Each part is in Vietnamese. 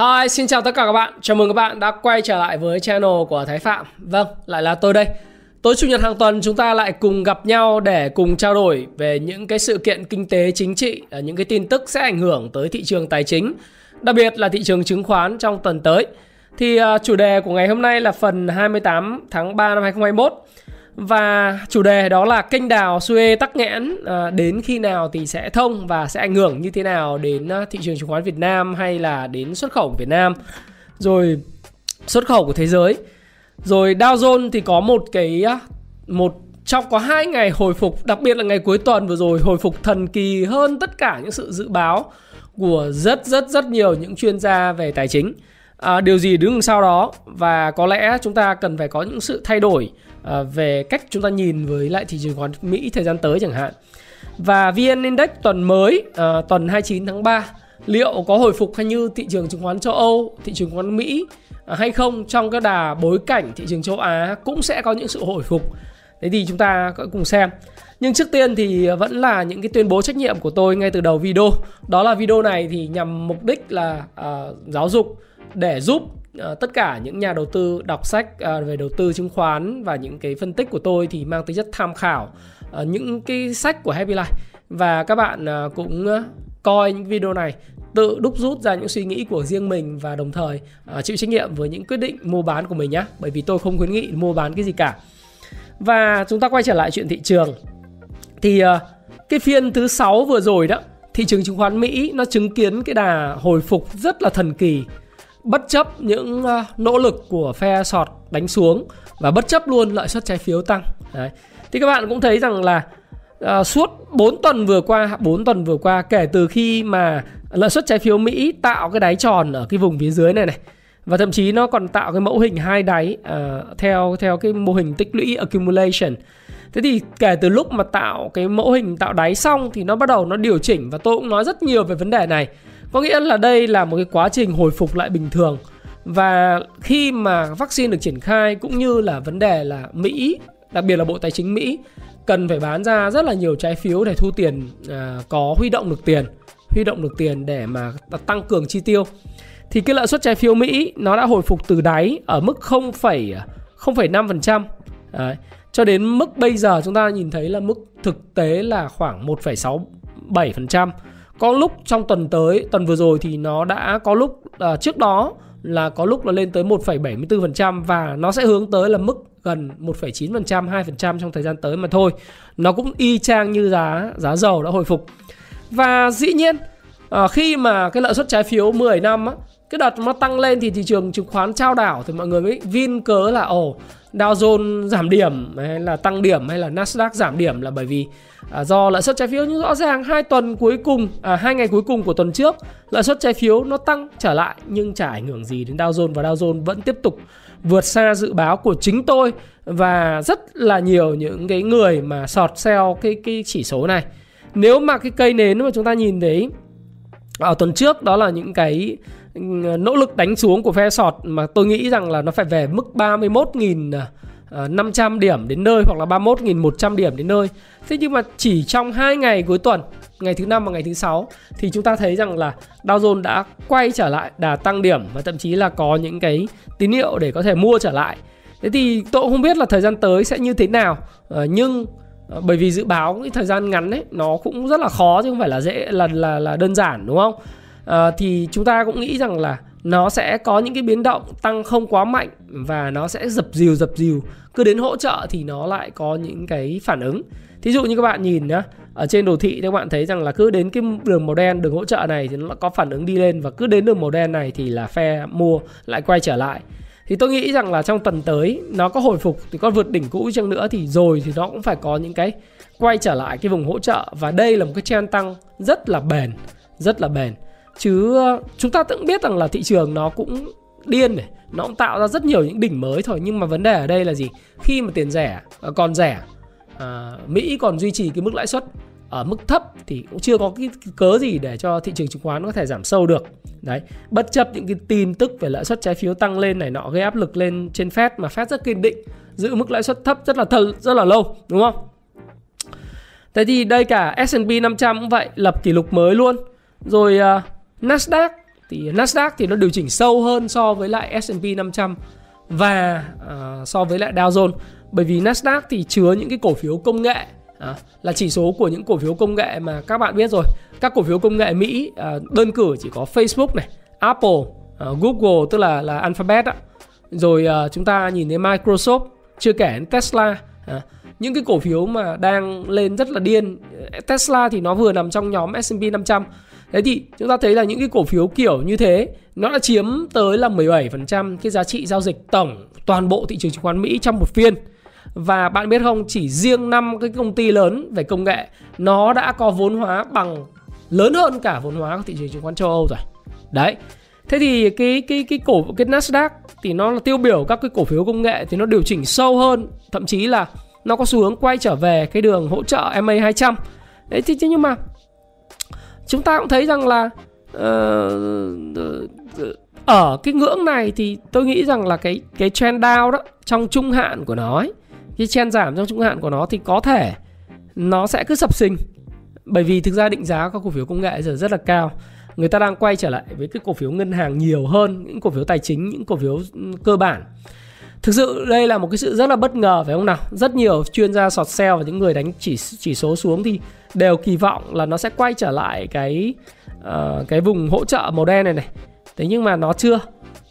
Hi, xin chào tất cả các bạn. Chào mừng các bạn đã quay trở lại với channel của Thái Phạm. Vâng, lại là tôi đây. Tối chủ nhật hàng tuần chúng ta lại cùng gặp nhau để cùng trao đổi về những cái sự kiện kinh tế chính trị, những cái tin tức sẽ ảnh hưởng tới thị trường tài chính, đặc biệt là thị trường chứng khoán trong tuần tới. Thì à, chủ đề của ngày hôm nay là phần 28 tháng 3 năm 2021. Và chủ đề đó là kênh đào Suez tắc nghẽn à, đến khi nào thì sẽ thông và sẽ ảnh hưởng như thế nào đến à, thị trường chứng khoán Việt Nam hay là đến xuất khẩu của Việt Nam rồi xuất khẩu của thế giới. Rồi Dow Jones thì có một cái à, một trong có hai ngày hồi phục, đặc biệt là ngày cuối tuần vừa rồi hồi phục thần kỳ hơn tất cả những sự dự báo của rất rất rất nhiều những chuyên gia về tài chính. À, điều gì đứng sau đó và có lẽ chúng ta cần phải có những sự thay đổi À, về cách chúng ta nhìn với lại thị trường chứng khoán Mỹ thời gian tới chẳng hạn. Và VN Index tuần mới à, tuần 29 tháng 3 liệu có hồi phục hay như thị trường chứng khoán châu Âu, thị trường chứng khoán Mỹ à, hay không trong cái đà bối cảnh thị trường châu Á cũng sẽ có những sự hồi phục. Thế thì chúng ta cùng xem. Nhưng trước tiên thì vẫn là những cái tuyên bố trách nhiệm của tôi ngay từ đầu video. Đó là video này thì nhằm mục đích là uh, giáo dục để giúp uh, tất cả những nhà đầu tư đọc sách uh, về đầu tư chứng khoán và những cái phân tích của tôi thì mang tính chất tham khảo uh, những cái sách của Happy Life. Và các bạn uh, cũng uh, coi những video này tự đúc rút ra những suy nghĩ của riêng mình và đồng thời uh, chịu trách nhiệm với những quyết định mua bán của mình nhé bởi vì tôi không khuyến nghị mua bán cái gì cả. Và chúng ta quay trở lại chuyện thị trường. Thì uh, cái phiên thứ sáu vừa rồi đó thị trường chứng khoán Mỹ nó chứng kiến cái đà hồi phục rất là thần kỳ bất chấp những ờ, nỗ lực của phe sọt đánh xuống và bất chấp luôn lợi suất trái phiếu tăng. Đấy. Thì các bạn cũng thấy rằng là uh, suốt 4 tuần vừa qua, 4 tuần vừa qua kể từ khi mà lợi suất trái phiếu Mỹ tạo cái đáy tròn ở cái vùng phía dưới này này và thậm chí nó còn tạo cái mẫu hình hai đáy uh, theo theo cái mô hình tích lũy accumulation. Thế thì kể từ lúc mà tạo cái mẫu hình tạo đáy xong thì nó bắt đầu nó điều chỉnh và tôi cũng nói rất nhiều về vấn đề này. Có nghĩa là đây là một cái quá trình hồi phục lại bình thường và khi mà vaccine được triển khai cũng như là vấn đề là Mỹ, đặc biệt là Bộ Tài chính Mỹ cần phải bán ra rất là nhiều trái phiếu để thu tiền à, có huy động được tiền, huy động được tiền để mà tăng cường chi tiêu. Thì cái lợi suất trái phiếu Mỹ nó đã hồi phục từ đáy ở mức 0,5% à, Đấy. cho đến mức bây giờ chúng ta nhìn thấy là mức thực tế là khoảng 1,67% có lúc trong tuần tới tuần vừa rồi thì nó đã có lúc uh, trước đó là có lúc là lên tới 1,74% và nó sẽ hướng tới là mức gần 1,9%, 2% trong thời gian tới mà thôi. Nó cũng y chang như giá giá dầu đã hồi phục. Và dĩ nhiên uh, khi mà cái lợi suất trái phiếu 10 năm á, cái đợt nó tăng lên thì thị trường chứng khoán trao đảo thì mọi người mới vin cớ là ồ Dow Jones giảm điểm hay là tăng điểm hay là Nasdaq giảm điểm là bởi vì à, do lãi suất trái phiếu nhưng rõ ràng hai tuần cuối cùng à, hai ngày cuối cùng của tuần trước lãi suất trái phiếu nó tăng trở lại nhưng chả ảnh hưởng gì đến Dow Jones và Dow Jones vẫn tiếp tục vượt xa dự báo của chính tôi và rất là nhiều những cái người mà sọt sell cái cái chỉ số này. Nếu mà cái cây nến mà chúng ta nhìn thấy ở tuần trước đó là những cái nỗ lực đánh xuống của phe sọt mà tôi nghĩ rằng là nó phải về mức 31.000 500 à, à, điểm đến nơi hoặc là 31.100 điểm đến nơi. Thế nhưng mà chỉ trong hai ngày cuối tuần, ngày thứ năm và ngày thứ sáu thì chúng ta thấy rằng là Dow Jones đã quay trở lại đà tăng điểm và thậm chí là có những cái tín hiệu để có thể mua trở lại. Thế thì tôi cũng không biết là thời gian tới sẽ như thế nào, à, nhưng à, bởi vì dự báo cái thời gian ngắn ấy nó cũng rất là khó chứ không phải là dễ là là là đơn giản đúng không? À, thì chúng ta cũng nghĩ rằng là nó sẽ có những cái biến động tăng không quá mạnh và nó sẽ dập dìu dập dìu. Cứ đến hỗ trợ thì nó lại có những cái phản ứng. Thí dụ như các bạn nhìn nhá ở trên đồ thị thì các bạn thấy rằng là cứ đến cái đường màu đen đường hỗ trợ này thì nó có phản ứng đi lên và cứ đến đường màu đen này thì là phe mua lại quay trở lại. Thì tôi nghĩ rằng là trong tuần tới nó có hồi phục thì có vượt đỉnh cũ chăng nữa thì rồi thì nó cũng phải có những cái quay trở lại cái vùng hỗ trợ. Và đây là một cái trend tăng rất là bền rất là bền chứ ờ, chúng ta cũng biết rằng là thị trường nó cũng điên này nó cũng tạo ra rất nhiều những đỉnh mới thôi. Nhưng mà vấn đề ở đây là gì? Khi mà tiền rẻ ờ, còn rẻ à, Mỹ còn duy trì cái mức lãi suất ở mức thấp thì cũng chưa có cái cớ gì để cho thị trường chứng khoán có thể giảm sâu được. Đấy bất chấp những cái tin tức về lãi suất trái phiếu tăng lên này nọ gây áp lực lên trên Fed mà Fed rất kiên định giữ mức lãi suất thấp rất là thật rất là lâu đúng không? Thế thì đây cả S&P 500 cũng vậy lập kỷ lục mới luôn. Rồi uh, Nasdaq thì Nasdaq thì nó điều chỉnh sâu hơn so với lại S&P 500 và uh, so với lại Dow Jones. Bởi vì Nasdaq thì chứa những cái cổ phiếu công nghệ à, là chỉ số của những cổ phiếu công nghệ mà các bạn biết rồi. Các cổ phiếu công nghệ Mỹ à, đơn cử chỉ có Facebook này Apple à, Google tức là là Alphabet đó. rồi à, chúng ta nhìn thấy Microsoft chưa kể đến Tesla à, những cái cổ phiếu mà đang lên rất là điên Tesla thì nó vừa nằm trong nhóm S&P 500 Thế thì chúng ta thấy là những cái cổ phiếu kiểu như thế nó đã chiếm tới là 17% cái giá trị giao dịch tổng toàn bộ thị trường chứng khoán Mỹ trong một phiên. Và bạn biết không, chỉ riêng năm cái công ty lớn về công nghệ nó đã có vốn hóa bằng lớn hơn cả vốn hóa của thị trường chứng khoán châu Âu rồi. Đấy. Thế thì cái cái cái cổ cái Nasdaq thì nó là tiêu biểu các cái cổ phiếu công nghệ thì nó điều chỉnh sâu hơn, thậm chí là nó có xu hướng quay trở về cái đường hỗ trợ MA 200. Đấy thì nhưng mà chúng ta cũng thấy rằng là uh, ở cái ngưỡng này thì tôi nghĩ rằng là cái cái trend down đó trong trung hạn của nó ấy, cái trend giảm trong trung hạn của nó thì có thể nó sẽ cứ sập sinh bởi vì thực ra định giá các cổ phiếu công nghệ giờ rất là cao. Người ta đang quay trở lại với cái cổ phiếu ngân hàng nhiều hơn những cổ phiếu tài chính những cổ phiếu ừ, cơ bản thực sự đây là một cái sự rất là bất ngờ phải không nào? Rất nhiều chuyên gia sọt sell và những người đánh chỉ chỉ số xuống thì đều kỳ vọng là nó sẽ quay trở lại cái uh, cái vùng hỗ trợ màu đen này này. Thế nhưng mà nó chưa.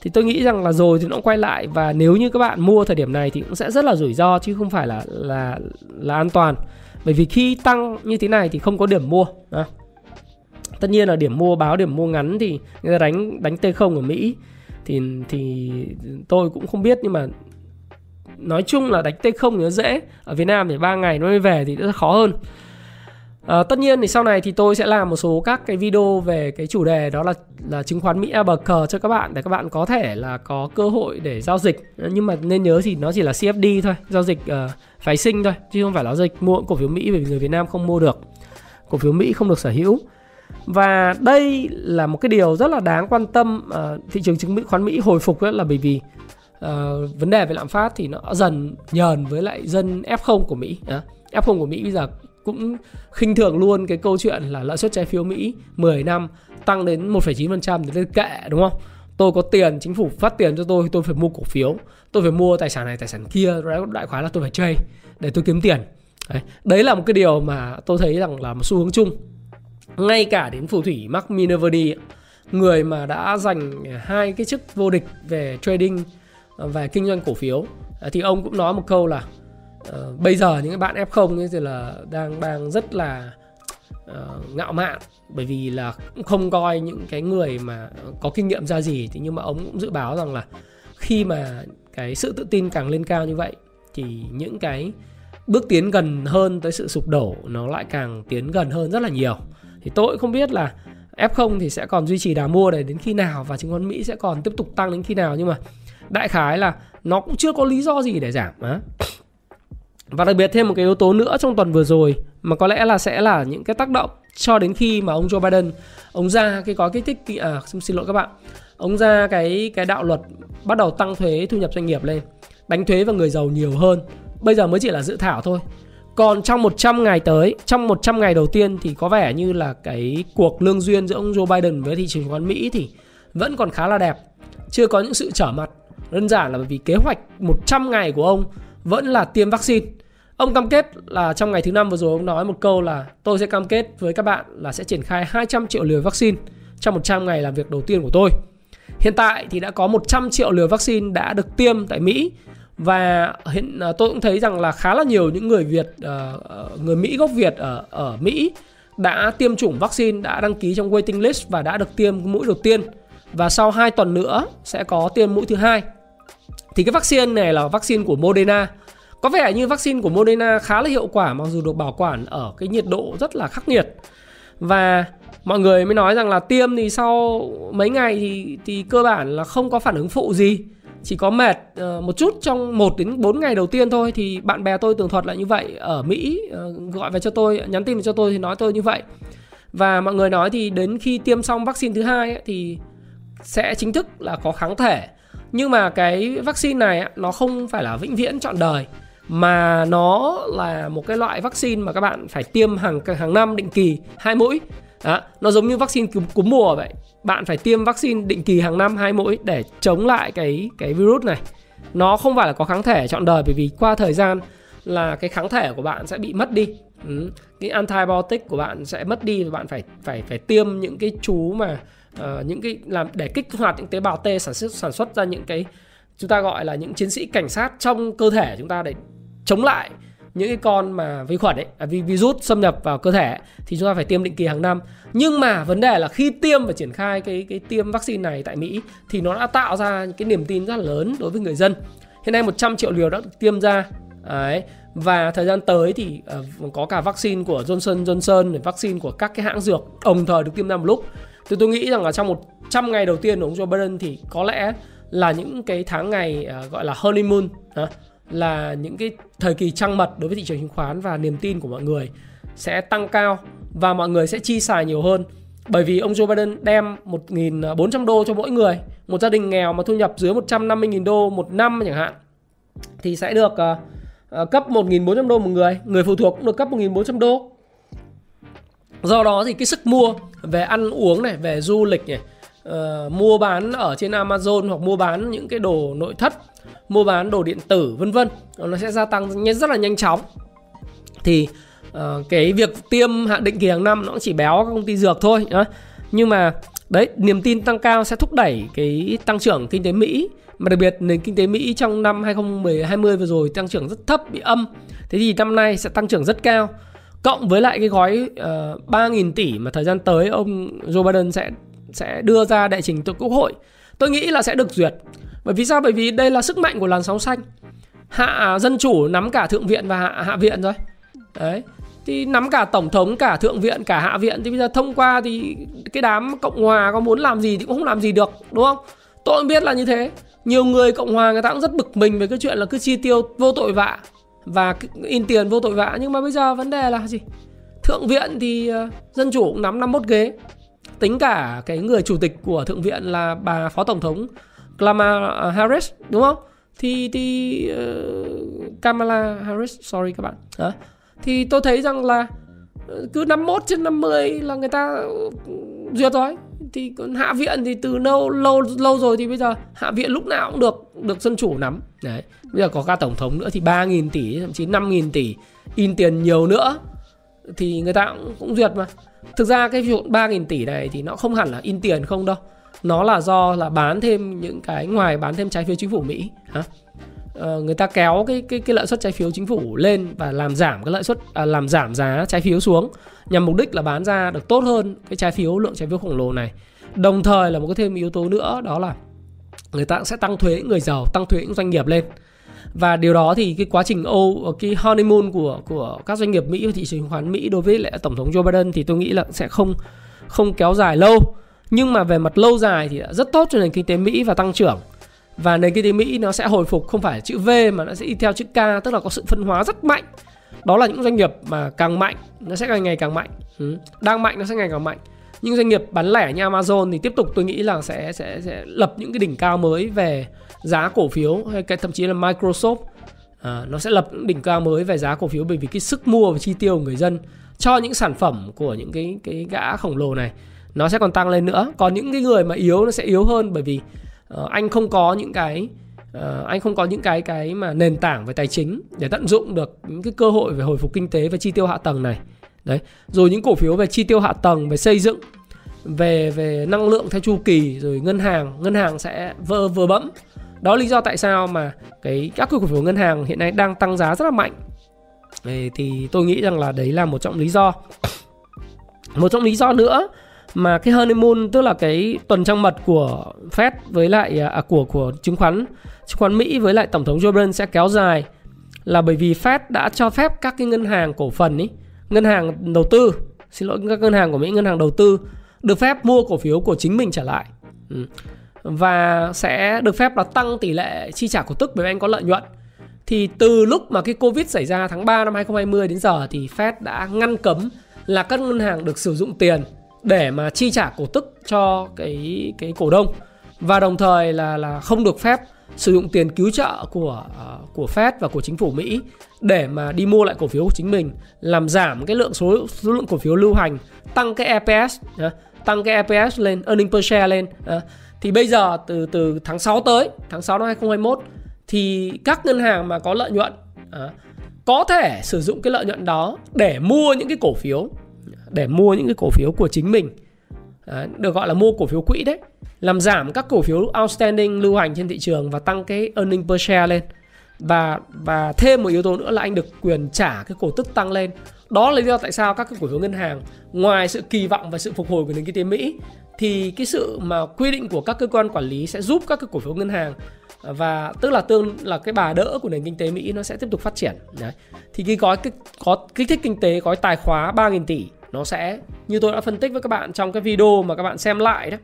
Thì tôi nghĩ rằng là rồi thì nó cũng quay lại và nếu như các bạn mua thời điểm này thì cũng sẽ rất là rủi ro chứ không phải là là là an toàn. Bởi vì khi tăng như thế này thì không có điểm mua à. tất nhiên là điểm mua báo điểm mua ngắn thì người ta đánh đánh t không ở mỹ thì thì tôi cũng không biết nhưng mà nói chung là đánh t không thì nó dễ. Ở việt nam thì ba ngày nó mới về thì rất khó hơn. À, tất nhiên thì sau này thì tôi sẽ làm một số các cái video về cái chủ đề đó là là chứng khoán Mỹ bờ cờ cho các bạn để các bạn có thể là có cơ hội để giao dịch. Nhưng mà nên nhớ thì nó chỉ là CFD thôi giao dịch uh, phái sinh thôi chứ không phải là giao dịch mua cổ phiếu Mỹ bởi vì người Việt Nam không mua được. Cổ phiếu Mỹ không được sở hữu và đây là một cái điều rất là đáng quan tâm uh, thị trường chứng khoán Mỹ hồi phục là bởi vì uh, vấn đề về lạm phát thì nó dần nhờn với lại dân F0 của Mỹ uh, F0 của Mỹ bây giờ cũng khinh thường luôn cái câu chuyện là lãi suất trái phiếu Mỹ 10 năm tăng đến 1,9% thì lên kệ đúng không? Tôi có tiền, chính phủ phát tiền cho tôi, tôi phải mua cổ phiếu, tôi phải mua tài sản này, tài sản kia, đại khái là tôi phải chơi để tôi kiếm tiền. Đấy, đấy là một cái điều mà tôi thấy rằng là một xu hướng chung. Ngay cả đến phù thủy Mark Minervini, người mà đã giành hai cái chức vô địch về trading ờ, về kinh doanh cổ phiếu ờ, thì ông cũng nói một câu là uh, bây giờ những cái bạn F0 ấy thì là đang đang rất là uh, ngạo mạn bởi vì là cũng không coi những cái người mà có kinh nghiệm ra gì. Thì nhưng mà ông cũng dự báo rằng là khi mà cái sự tự tin càng lên cao như vậy thì những cái bước tiến gần hơn tới sự sụp đổ nó lại càng tiến gần hơn rất là nhiều thì tôi cũng không biết là F0 thì sẽ còn duy trì đà mua này đến khi nào và chứng khoán Mỹ sẽ còn tiếp tục tăng đến khi nào. Nhưng mà đại khái là nó cũng chưa có lý do gì để giảm á. Và đặc biệt thêm một cái yếu tố nữa trong tuần vừa rồi mà có lẽ là sẽ là những cái tác động cho đến khi mà ông Joe Biden, ông ra cái gói kích thích à xin lỗi các bạn, ông ra cái cái đạo luật bắt đầu tăng thuế thu nhập doanh nghiệp lên, đánh thuế vào người giàu nhiều hơn. Bây giờ mới chỉ là dự thảo thôi còn trong 100 ngày tới, trong 100 ngày đầu tiên thì có vẻ như là cái cuộc lương duyên giữa ông Joe Biden với thị trường chứng khoán Mỹ thì vẫn còn khá là đẹp, chưa có những sự trở mặt. Đơn giản là bởi vì kế hoạch 100 ngày của ông vẫn là tiêm vaccine. Ông cam kết là trong ngày thứ năm vừa rồi ông nói một câu là, tôi sẽ cam kết với các bạn là sẽ triển khai 200 triệu liều vaccine trong 100 ngày làm việc đầu tiên của tôi. Hiện tại thì đã có 100 triệu liều vaccine đã được tiêm tại Mỹ và hiện à, tôi cũng thấy rằng là khá là nhiều những người Việt à, à, người Mỹ gốc Việt ở ở Mỹ đã tiêm chủng vaccine, đã đăng ký trong waiting list và đã được tiêm mũi đầu tiên và sau 2 tuần nữa sẽ có tiêm mũi thứ hai. Thì cái vaccine này là vaccine của Moderna có vẻ như vaccine của Moderna khá là hiệu quả, mặc dù được bảo quản ở cái nhiệt độ rất là khắc nghiệt. Và mọi người mới nói rằng là tiêm thì sau mấy ngày thì thì cơ bản là không có phản ứng phụ gì chỉ có mệt uh, một chút trong 1 đến 4 ngày đầu tiên thôi. Thì bạn bè tôi tường thuật lại như vậy ở Mỹ uh, gọi về cho tôi nhắn tin về cho tôi thì nói tôi như vậy. Và mọi người nói thì đến khi tiêm xong vaccine thứ hai ấy, thì sẽ chính thức là có kháng thể. Nhưng mà cái vaccine này ấy, nó không phải là vĩnh viễn trọn đời mà nó là một cái loại vaccine mà các bạn phải tiêm hàng hàng năm định kỳ hai mũi đó, nó giống như vaccine cúm, cúm mùa vậy bạn phải tiêm vaccine định kỳ hàng năm hai mũi để chống lại cái cái virus này nó không phải là có kháng thể trọn đời bởi vì qua thời gian là cái kháng thể của bạn sẽ bị mất đi ừ. cái antibiotic của bạn sẽ mất đi và bạn phải phải phải tiêm những cái chú mà uh, những cái làm để kích hoạt những tế bào T sản xuất sản xuất ra những cái chúng ta gọi là những chiến sĩ cảnh sát trong cơ thể chúng ta để chống lại những cái con mà vi khuẩn ấy, à, virus xâm nhập vào cơ thể thì chúng ta phải tiêm định kỳ hàng năm. Nhưng mà vấn đề là khi tiêm và triển khai cái cái tiêm vaccine này tại Mỹ thì nó đã tạo ra cái niềm tin rất là lớn đối với người dân. Hiện nay 100 triệu liều đã được tiêm ra. Đấy. Và thời gian tới thì uh, có cả vaccine của Johnson Johnson, vaccine của các cái hãng dược đồng thời được tiêm ra một lúc. Thì tôi nghĩ rằng là trong 100 ngày đầu tiên của ông Joe Biden thì có lẽ là những cái tháng ngày uh, gọi là honeymoon uh, là những cái thời kỳ trăng mật đối với thị trường chứng khoán và niềm tin của mọi người sẽ tăng cao và mọi người sẽ chi xài nhiều hơn. Bởi vì ông Joe Biden đem 1.400 đô cho mỗi người một gia đình nghèo mà thu nhập dưới 150.000 đô một năm chẳng hạn thì sẽ được uh, uh, cấp 1.400 đô một người. Người phụ thuộc cũng được cấp 1.400 đô. Do đó thì cái sức mua về ăn uống này về du lịch này uh, mua bán ở trên Amazon hoặc mua bán những cái đồ nội thất mua bán đồ điện tử vân vân. Nó sẽ gia tăng rất là nhanh chóng. Thì uh, cái việc tiêm hạn định kỳ hàng năm nó cũng chỉ béo các công ty dược thôi đó. nhưng mà đấy niềm tin tăng cao sẽ thúc đẩy cái tăng trưởng kinh tế Mỹ. Mà đặc biệt nền kinh tế Mỹ trong năm 2020 vừa rồi tăng trưởng rất thấp bị âm. Thế thì năm nay sẽ tăng trưởng rất cao. Cộng với lại cái gói ờ, uh, 3.000 tỷ mà thời gian tới ông Joe Biden sẽ sẽ đưa ra đại trình từ quốc hội. Tôi nghĩ là sẽ được duyệt bởi vì sao? Bởi vì đây là sức mạnh của làn sóng xanh. Hạ dân chủ nắm cả thượng viện và hạ, hạ viện rồi. Đấy. Thì nắm cả tổng thống cả thượng viện cả hạ viện. Thì bây giờ thông qua thì cái đám cộng hòa có muốn làm gì thì cũng không làm gì được đúng không? Tôi cũng biết là như thế. Nhiều người cộng hòa người ta cũng rất bực mình về cái chuyện là cứ chi tiêu vô tội vạ và in tiền vô tội vạ. Nhưng mà bây giờ vấn đề là gì? Thượng viện thì ờ, dân chủ cũng nắm 51 ghế. Tính cả cái người chủ tịch của thượng viện là bà phó tổng thống. Kamala Harris đúng không? Thì thì uh, Kamala Harris sorry các bạn. Đó. thì tôi thấy rằng là ờ, cứ 51 trên 50 là người ta ờ, duyệt rồi. Thì còn hạ viện thì từ lâu lâu lâu rồi thì bây giờ hạ viện lúc nào cũng được được dân chủ nắm. Đấy. Bây giờ có cả tổng thống nữa thì 3.000 tỷ thậm chí 5.000 tỷ in tiền nhiều nữa thì người ta cũng, cũng duyệt mà. Thực ra cái vụ 3.000 tỷ này thì nó không hẳn là in tiền không đâu nó là do là bán thêm những cái ngoài bán thêm trái phiếu chính phủ Mỹ hả? Ờ, người ta kéo cái cái cái lợi suất trái phiếu chính phủ lên và làm giảm cái lợi suất à, làm giảm giá trái phiếu xuống nhằm mục đích là bán ra được tốt hơn cái trái phiếu lượng trái phiếu khổng lồ này. Đồng thời là một cái thêm yếu tố nữa đó là người ta sẽ tăng thuế người giàu tăng thuế những doanh nghiệp lên. Và điều đó thì cái quá trình ô ờ, cái honeymoon của của các doanh nghiệp Mỹ và thị trường chứng khoán Mỹ đối với lại tổng thống Joe Biden thì tôi nghĩ là sẽ không không kéo dài lâu nhưng mà về mặt lâu dài thì rất tốt cho nền kinh tế Mỹ và tăng trưởng. Và nền kinh tế Mỹ nó sẽ hồi phục không phải chữ V mà nó sẽ đi theo chữ K tức là có sự phân hóa rất mạnh. Đó là những doanh nghiệp mà càng mạnh nó sẽ càng ngày càng mạnh. Ừ. đang mạnh nó sẽ ngày càng mạnh. Những doanh nghiệp bán lẻ như Amazon thì tiếp tục tôi nghĩ là sẽ sẽ sẽ lập những cái đỉnh cao mới về giá cổ phiếu hay cái thậm chí là Microsoft à, nó sẽ lập những đỉnh cao mới về giá cổ phiếu bởi vì cái sức mua và chi tiêu của người dân cho những sản phẩm của những cái cái gã khổng lồ này nó sẽ còn tăng lên nữa. Còn những cái người mà yếu nó sẽ yếu hơn bởi vì uh, anh không có những cái uh, anh không có những cái cái mà nền tảng về tài chính để tận dụng được những cái cơ hội về hồi phục kinh tế và chi tiêu hạ tầng này. Đấy. Rồi những cổ phiếu về chi tiêu hạ tầng về xây dựng về về năng lượng theo chu kỳ rồi ngân hàng ngân hàng sẽ vơ vừa bẫm. Đó lý do tại sao mà cái các cổ phiếu ngân hàng hiện nay đang tăng giá rất là mạnh. Thì tôi nghĩ rằng là đấy là một trong lý do. Một trong lý do nữa mà cái honeymoon tức là cái tuần trăng mật của Fed với lại à, à, của của chứng khoán chứng khoán Mỹ với lại tổng thống Joe Biden sẽ kéo dài là bởi vì Fed đã cho phép các cái ngân hàng cổ phần ý, ngân hàng đầu tư xin lỗi các ngân hàng của Mỹ ngân hàng đầu tư được phép mua cổ phiếu của chính mình trở lại ừ. và sẽ được phép là tăng tỷ lệ chi trả cổ tức bởi anh có lợi nhuận thì từ lúc mà cái Covid xảy ra tháng 3 năm 2020 đến giờ thì Fed đã ngăn cấm là các ngân hàng được sử dụng tiền để mà chi trả cổ tức cho cái cái cổ đông. Và đồng thời là là không được phép sử dụng tiền cứu trợ của à, của Fed và của chính phủ Mỹ để mà đi mua lại cổ phiếu của chính mình, làm giảm cái lượng số số lượng cổ phiếu lưu hành, tăng cái EPS tăng cái EPS lên, earning per share lên thì bây giờ từ từ tháng 6 tới, tháng 6 năm 2021 thì các ngân hàng mà có lợi nhuận có thể sử dụng cái lợi nhuận đó để mua những cái cổ phiếu để mua những cái cổ phiếu của chính mình. À, được gọi là mua cổ phiếu quỹ đấy. Làm giảm các cổ phiếu outstanding lưu hành trên thị trường và tăng cái earning per share lên. Và và thêm một yếu tố nữa là anh được quyền trả cái cổ tức tăng lên. Đó là lý do tại sao các cái cổ phiếu ngân hàng ngoài sự kỳ vọng và sự phục hồi của nền kinh tế Mỹ thì cái sự mà quy định của các cơ quan quản lý sẽ giúp các cái cổ phiếu ngân hàng và tức là tương là cái bà đỡ của nền kinh tế Mỹ nó sẽ tiếp tục phát triển. Đấy. Thì cái gói cái có kích thích kinh tế gói tài khóa 3.000 tỷ nó sẽ như tôi đã phân tích với các bạn trong cái video mà các bạn xem lại đó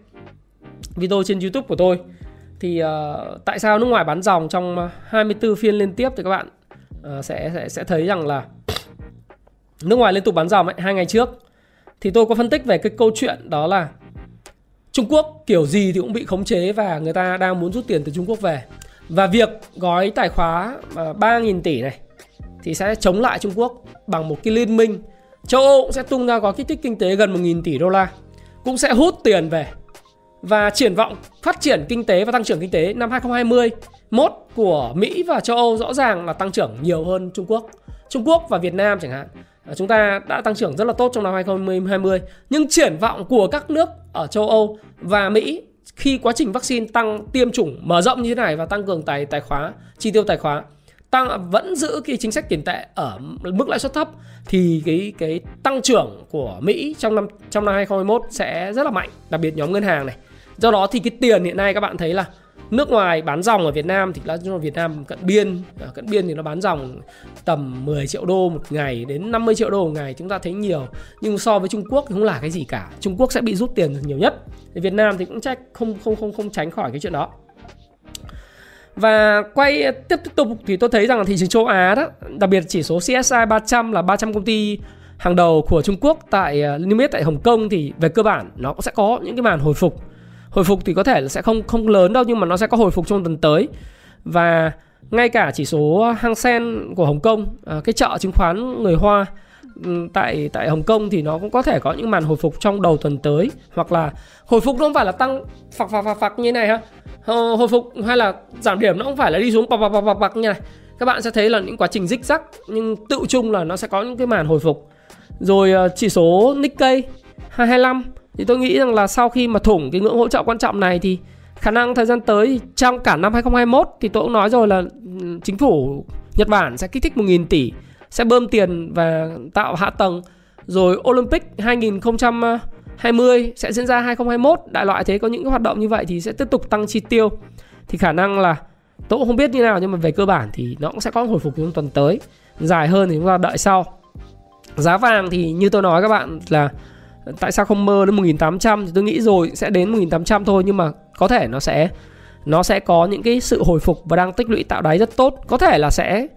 video trên YouTube của tôi thì uh, tại sao nước ngoài bán dòng trong ờ, 24 phiên liên tiếp thì các bạn uh, sẽ sẽ sẽ thấy rằng là nước ngoài liên tục bán dòng ấy, hai ngày trước thì tôi có phân tích về cái câu chuyện đó là Trung Quốc kiểu gì thì cũng bị khống chế và người ta đang muốn rút tiền từ Trung Quốc về. Và việc gói tài khóa 3.000 tỷ này thì sẽ chống lại Trung Quốc bằng một cái liên minh. Châu Âu cũng sẽ tung ra gói kích thích kinh tế gần 1.000 tỷ đô la. Cũng sẽ hút tiền về. Và triển vọng phát triển kinh tế và tăng trưởng kinh tế năm 2021 của Mỹ và châu Âu rõ ràng là tăng trưởng nhiều hơn Trung Quốc. Trung Quốc và Việt Nam chẳng hạn à, chúng ta đã tăng trưởng rất là tốt trong năm 2020 nhưng triển vọng của các nước ở châu Âu và Mỹ khi quá trình vaccine tăng tiêm chủng mở rộng như thế này và tăng cường tài tài khóa, chi tiêu tài khóa tăng, vẫn giữ cái chính sách tiền tệ ở mức lãi suất thấp, thì cái cái tăng trưởng của Mỹ trong năm trong năm 2021 sẽ rất là mạnh, đặc biệt nhóm ngân hàng này. Do đó thì cái tiền hiện nay các bạn thấy là nước ngoài bán dòng ở Việt Nam thì là Việt Nam cận biên ờ, cận biên thì nó bán dòng tầm 10 triệu đô một ngày đến 50 triệu đô một ngày, chúng ta thấy nhiều. Nhưng so với Trung Quốc thì không là cái gì cả. Trung Quốc sẽ bị rút tiền nhiều nhất. Thì Việt Nam thì cũng trách không không không không tránh khỏi cái chuyện đó và quay tiếp tục thì tôi thấy rằng là thị trường châu Á đó, đặc biệt chỉ số CSI 300 là 300 công ty hàng đầu của Trung Quốc tại ờ, niêm yết tại Hồng Kông thì về cơ bản nó cũng sẽ có những cái màn hồi phục. Hồi phục thì có thể là sẽ không không lớn đâu nhưng mà nó sẽ có hồi phục trong tuần tới. Và ngay cả chỉ số Hang Seng của Hồng Kông ờ, cái chợ chứng khoán người Hoa tại tại Hồng Kông thì nó cũng có thể có những màn hồi phục trong đầu tuần tới. Hoặc là hồi phục nó không phải là tăng phạc phạc phạc phạc như này ha. Ờ, hồi phục hay là giảm điểm nó không phải là đi xuống bạc bạc bạc bạc như này. Các bạn sẽ thấy là những quá trình dích rắc nhưng tự chung là nó sẽ có những cái màn hồi phục. Rồi ờ, chỉ số Nikkei 225 thì tôi nghĩ rằng là sau khi mà thủng cái ngưỡng hỗ trợ quan trọng này thì khả năng thời gian tới trong cả năm 2021 thì tôi cũng nói rồi là ừ, chính phủ Nhật Bản sẽ kích thích 1.000 tỷ sẽ bơm tiền và tạo hạ tầng. Rồi Olympic 2020 sẽ diễn ra 2021 đại loại thế có những cái hoạt động như vậy thì sẽ tiếp tục tăng chi tiêu. Thì khả năng là tôi cũng không biết như nào nhưng mà về cơ bản thì nó cũng sẽ có hồi phục trong tuần tới. Dài hơn thì chúng ta đợi sau. Giá vàng thì như tôi nói các bạn là tại sao không mơ đến 1800 thì tôi nghĩ rồi sẽ đến 1800 thôi. Nhưng mà có thể nó sẽ nó sẽ có những cái sự hồi phục và đang tích lũy tạo đáy rất tốt. Có thể là sẽ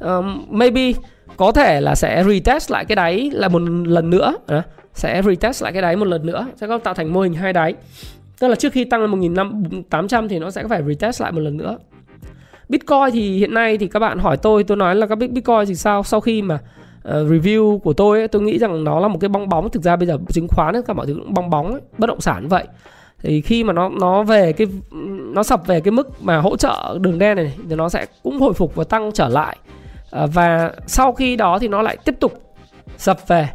um, maybe có thể là sẽ retest lại cái đáy là một lần nữa. À, sẽ retest lại cái đáy một lần nữa sẽ có tạo thành mô hình hai đáy. Tức là trước khi tăng lên 1800 thì nó sẽ phải retest lại một lần nữa. Bitcoin thì hiện nay thì các bạn hỏi tôi tôi nói là các Bitcoin thì sao? Sau khi mà uh, review của tôi ấy, tôi nghĩ rằng nó là một cái bong bóng. Thực ra bây giờ chứng khoán tất các mọi thứ cũng bong bóng ấy, bất động sản vậy. Thì khi mà nó nó về cái nó sập về cái mức mà hỗ trợ đường đen này thì nó sẽ cũng hồi phục và tăng trở lại. Ờ, và sau khi đó thì nó lại tiếp tục sập về.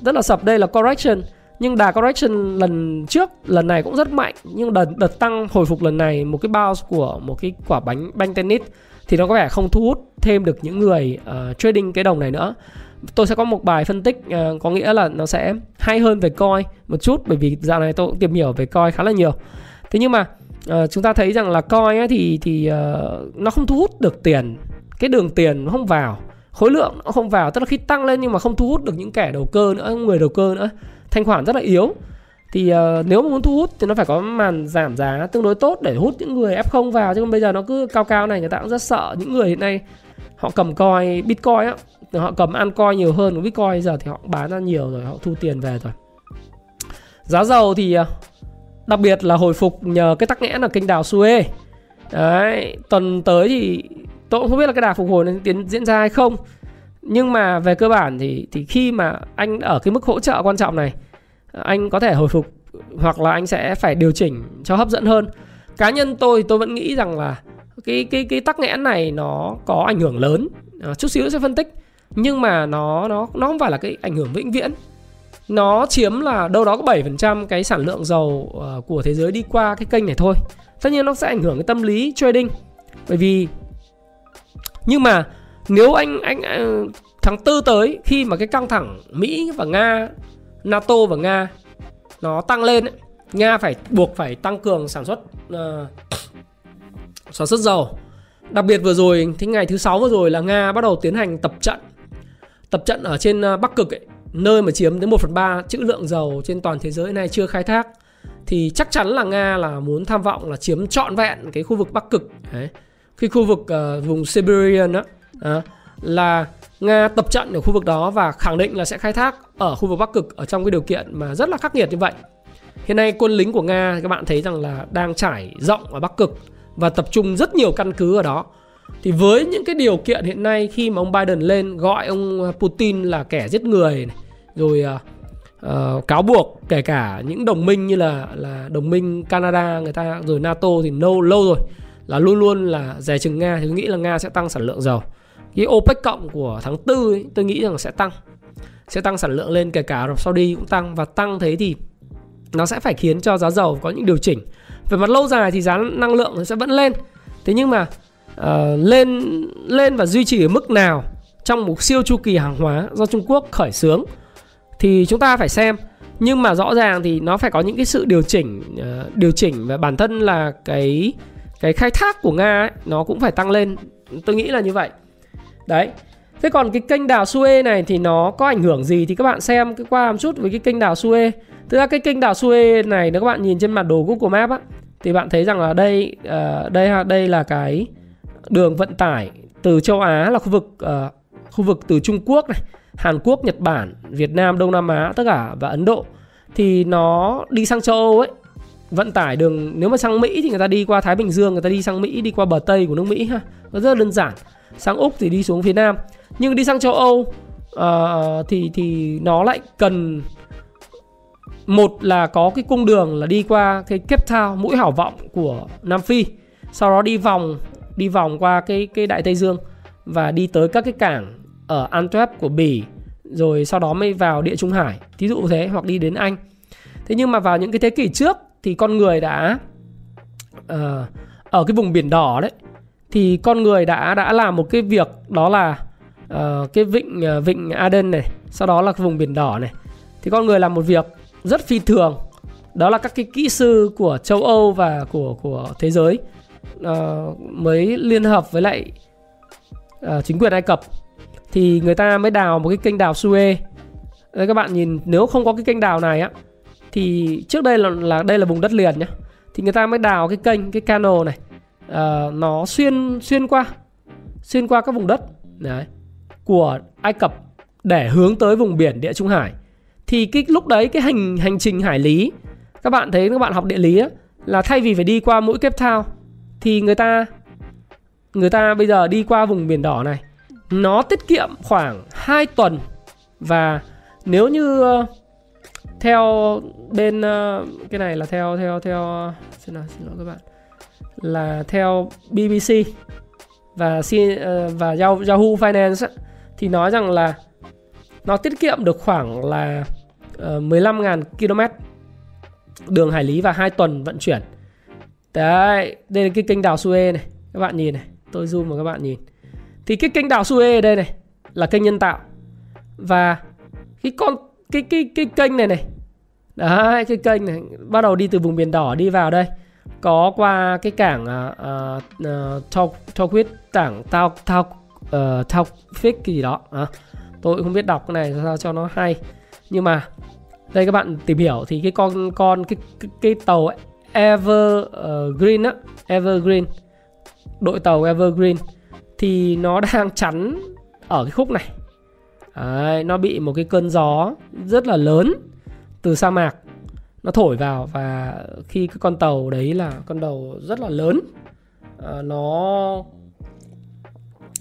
Rất là sập đây là correction. Nhưng đà correction lần trước lần này cũng rất mạnh. Nhưng đợt đợt tăng hồi phục lần này một cái bounce của một cái quả bánh banh tennis thì nó có vẻ không thu hút thêm được những người uh, trading cái đồng này nữa. Tôi sẽ có một bài phân tích uh, có nghĩa là nó sẽ hay hơn về coi một chút bởi vì dạo này tôi cũng tìm hiểu về coi khá là nhiều. Thế nhưng mà uh, chúng ta thấy rằng là coi ấy thì thì uh, nó không thu hút được tiền cái đường tiền nó không vào khối lượng nó không vào tức là khi tăng lên nhưng mà không thu hút được những kẻ đầu cơ nữa người đầu cơ nữa thanh khoản rất là yếu. Thì uh, nếu mà muốn thu hút thì nó phải có màn giảm giá tương đối tốt để hút những người F0 vào chứ còn bây giờ nó cứ cao cao này người ta cũng rất sợ những người hiện nay họ cầm coi Bitcoin á họ cầm ăn coi nhiều hơn của Bitcoin giờ thì họ bán ra nhiều rồi họ thu tiền về rồi. Giá dầu thì uh, đặc biệt là hồi phục nhờ cái tắc nghẽn là kênh đào Suez. Đấy tuần tới thì tôi cũng không biết là cái đà phục hồi này tiến diễn ra hay không. Nhưng mà về cơ bản thì thì khi mà anh ở cái mức hỗ trợ quan trọng này anh có thể hồi phục hoặc là anh sẽ phải điều chỉnh cho hấp dẫn hơn. Cá nhân tôi tôi vẫn nghĩ rằng là cái cái cái tắc nghẽn này nó có ảnh hưởng lớn à, chút xíu sẽ phân tích. Nhưng mà nó nó nó không phải là cái ảnh hưởng vĩnh viễn. Nó chiếm là đâu đó có 7% cái sản lượng dầu ờ, của thế giới đi qua cái kênh này thôi. Tất nhiên nó sẽ ảnh hưởng cái tâm lý trading. Bởi vì nhưng mà nếu anh anh à, tháng tư tới khi mà cái căng thẳng Mỹ và Nga, NATO và Nga nó tăng lên ấy, Nga phải buộc phải tăng cường sản xuất uh, sản xuất dầu. Đặc biệt vừa rồi thì ngày thứ sáu vừa rồi là Nga bắt đầu tiến hành tập trận. Tập trận ở trên ờ, Bắc Cực ấy, nơi mà chiếm đến 1 phần 3 trữ lượng dầu trên toàn thế giới này chưa khai thác thì chắc chắn là Nga là muốn tham vọng là chiếm trọn vẹn cái khu vực Bắc Cực. Đấy cái khu vực uh, vùng Siberian đó uh, ờ, là Nga tập trận ở khu vực đó và khẳng định là sẽ khai thác ở khu vực Bắc Cực ở trong cái điều kiện mà rất là khắc nghiệt như vậy. Hiện nay quân lính của Nga các bạn thấy rằng là đang trải rộng ở Bắc Cực và tập trung rất nhiều căn cứ ở đó. Thì với những cái điều kiện hiện nay khi mà ông Biden lên gọi ông ờ, Putin là kẻ giết người này, rồi uh, uh, cáo buộc kể cả những đồng minh như là là đồng minh Canada người ta rồi NATO thì lâu lâu rồi là luôn luôn là dè chừng Nga thì tôi nghĩ là Nga sẽ tăng sản lượng dầu. Cái OPEC cộng của tháng 4 ấy, tôi nghĩ rằng sẽ tăng. Sẽ tăng sản lượng lên kể cả Arab Saudi cũng tăng và tăng thế thì nó sẽ phải khiến cho giá dầu có những điều chỉnh. Về mặt lâu dài thì giá năng lượng sẽ vẫn lên. Thế nhưng mà uh, lên lên và duy trì ở mức nào trong một siêu chu kỳ hàng hóa do Trung Quốc khởi xướng thì chúng ta phải xem nhưng mà rõ ràng thì nó phải có những cái sự điều chỉnh uh, điều chỉnh và bản thân là cái cái khai thác của nga ấy, nó cũng phải tăng lên. Tôi nghĩ là như vậy. Đấy. Thế còn cái kênh đào Suez này thì nó có ảnh hưởng gì thì các bạn xem cái qua một chút với cái kênh đào Suez thực ra cái kênh đào Suez này nếu các bạn nhìn trên bản đồ Google Maps á thì bạn thấy rằng là đây uh, đây đây là cái đường vận tải từ châu Á là khu vực uh, khu vực từ Trung Quốc này, Hàn Quốc, Nhật Bản, Việt Nam, Đông Nam Á tất cả và Ấn Độ. Thì nó đi sang châu Âu ấy vận tải đường nếu mà sang Mỹ thì người ta đi qua Thái Bình Dương người ta đi sang Mỹ đi qua bờ Tây của nước Mỹ ha. Nó rất đơn giản. Sang Úc thì đi xuống phía Nam. Nhưng đi sang châu Âu uh, thì thì nó lại cần một là có cái cung đường là đi qua cái Cape Town mũi hảo vọng của Nam Phi. Sau đó đi vòng đi vòng qua cái cái Đại Tây Dương và đi tới các cái cảng ở Antwerp của Bỉ rồi sau đó mới vào địa Trung Hải. Thí dụ thế hoặc đi đến Anh. Thế nhưng mà vào những cái thế kỷ trước thì con người đã uh, ở cái vùng biển đỏ đấy thì con người đã đã làm một cái việc đó là uh, cái vịnh uh, vịnh Aden này sau đó là cái vùng biển đỏ này. Thì con người làm một việc rất phi thường đó là các cái kỹ sư của châu Âu và của của thế giới uh, mới liên hợp với lại uh, chính quyền Ai Cập. Thì người ta mới đào một cái kênh đào Suez. Đấy các bạn nhìn nếu không có cái kênh đào này á thì trước đây là, là đây là vùng đất liền nhá. Thì người ta mới đào cái kênh cái canal này. Uh, nó xuyên xuyên qua xuyên qua các vùng đất đấy của Ai Cập để hướng tới vùng biển Địa Trung Hải. Thì cái lúc đấy cái hành hành trình hải lý các bạn thấy các bạn học địa lý á, là thay vì phải đi qua mũi Cape Town thì người ta người ta bây giờ đi qua vùng biển đỏ này. Nó tiết kiệm khoảng 2 tuần và nếu như uh, theo bên ờ, cái này là theo theo theo xin lỗi xin lỗi các bạn là theo BBC và ờ, và Yahoo Finance thì nói rằng là nó tiết kiệm được khoảng là ờ, 15.000 km đường hải lý và 2 tuần vận chuyển. Đấy, đây là cái kênh đào Suez này. Các bạn nhìn này, tôi zoom vào các bạn nhìn. Thì cái kênh đào Suez ở đây này là kênh nhân tạo. Và cái con cái cái cái kênh này này. Đấy cái kênh này. Bắt đầu đi từ vùng biển đỏ đi vào đây. Có qua cái cảng uh, uh, quyết cảng Tau Tau uh, Taufik gì đó. À, tôi cũng không biết đọc cái này sao cho nó hay. Nhưng mà đây các bạn tìm hiểu thì cái con con cái cái, cái tàu Evergreen á Evergreen đội tàu Evergreen thì nó đang chắn ở cái khúc này. Đấy, nó bị một cái cơn gió rất là lớn từ sa mạc. Nó thổi vào và khi cái con tàu đấy là con tàu rất là lớn à, nó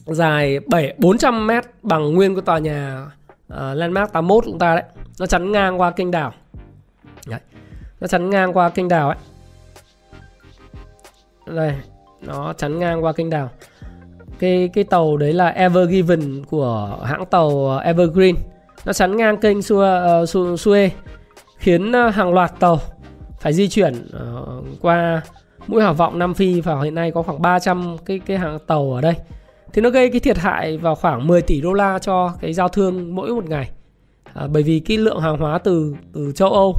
dài 7 400 mét bằng nguyên của tòa nhà uh, Landmark 81 chúng ta đấy. Nó chắn ngang qua kênh đảo. Đấy. nó chắn ngang qua kênh đảo ấy. Đây nó chắn ngang qua kênh đảo cái cái tàu đấy là ever given của hãng tàu ờ, Evergreen. Nó chắn ngang kênh Suez, ờ, uh, Suez khiến ờ, hàng loạt tàu phải di chuyển uh, qua mũi hảo vọng Nam Phi và hiện nay có khoảng 300 cái cái hàng tàu ở đây. Thì nó gây cái thiệt hại vào khoảng 10 tỷ đô la cho cái giao thương mỗi một ngày. À, bởi vì cái lượng hàng hóa từ từ châu Âu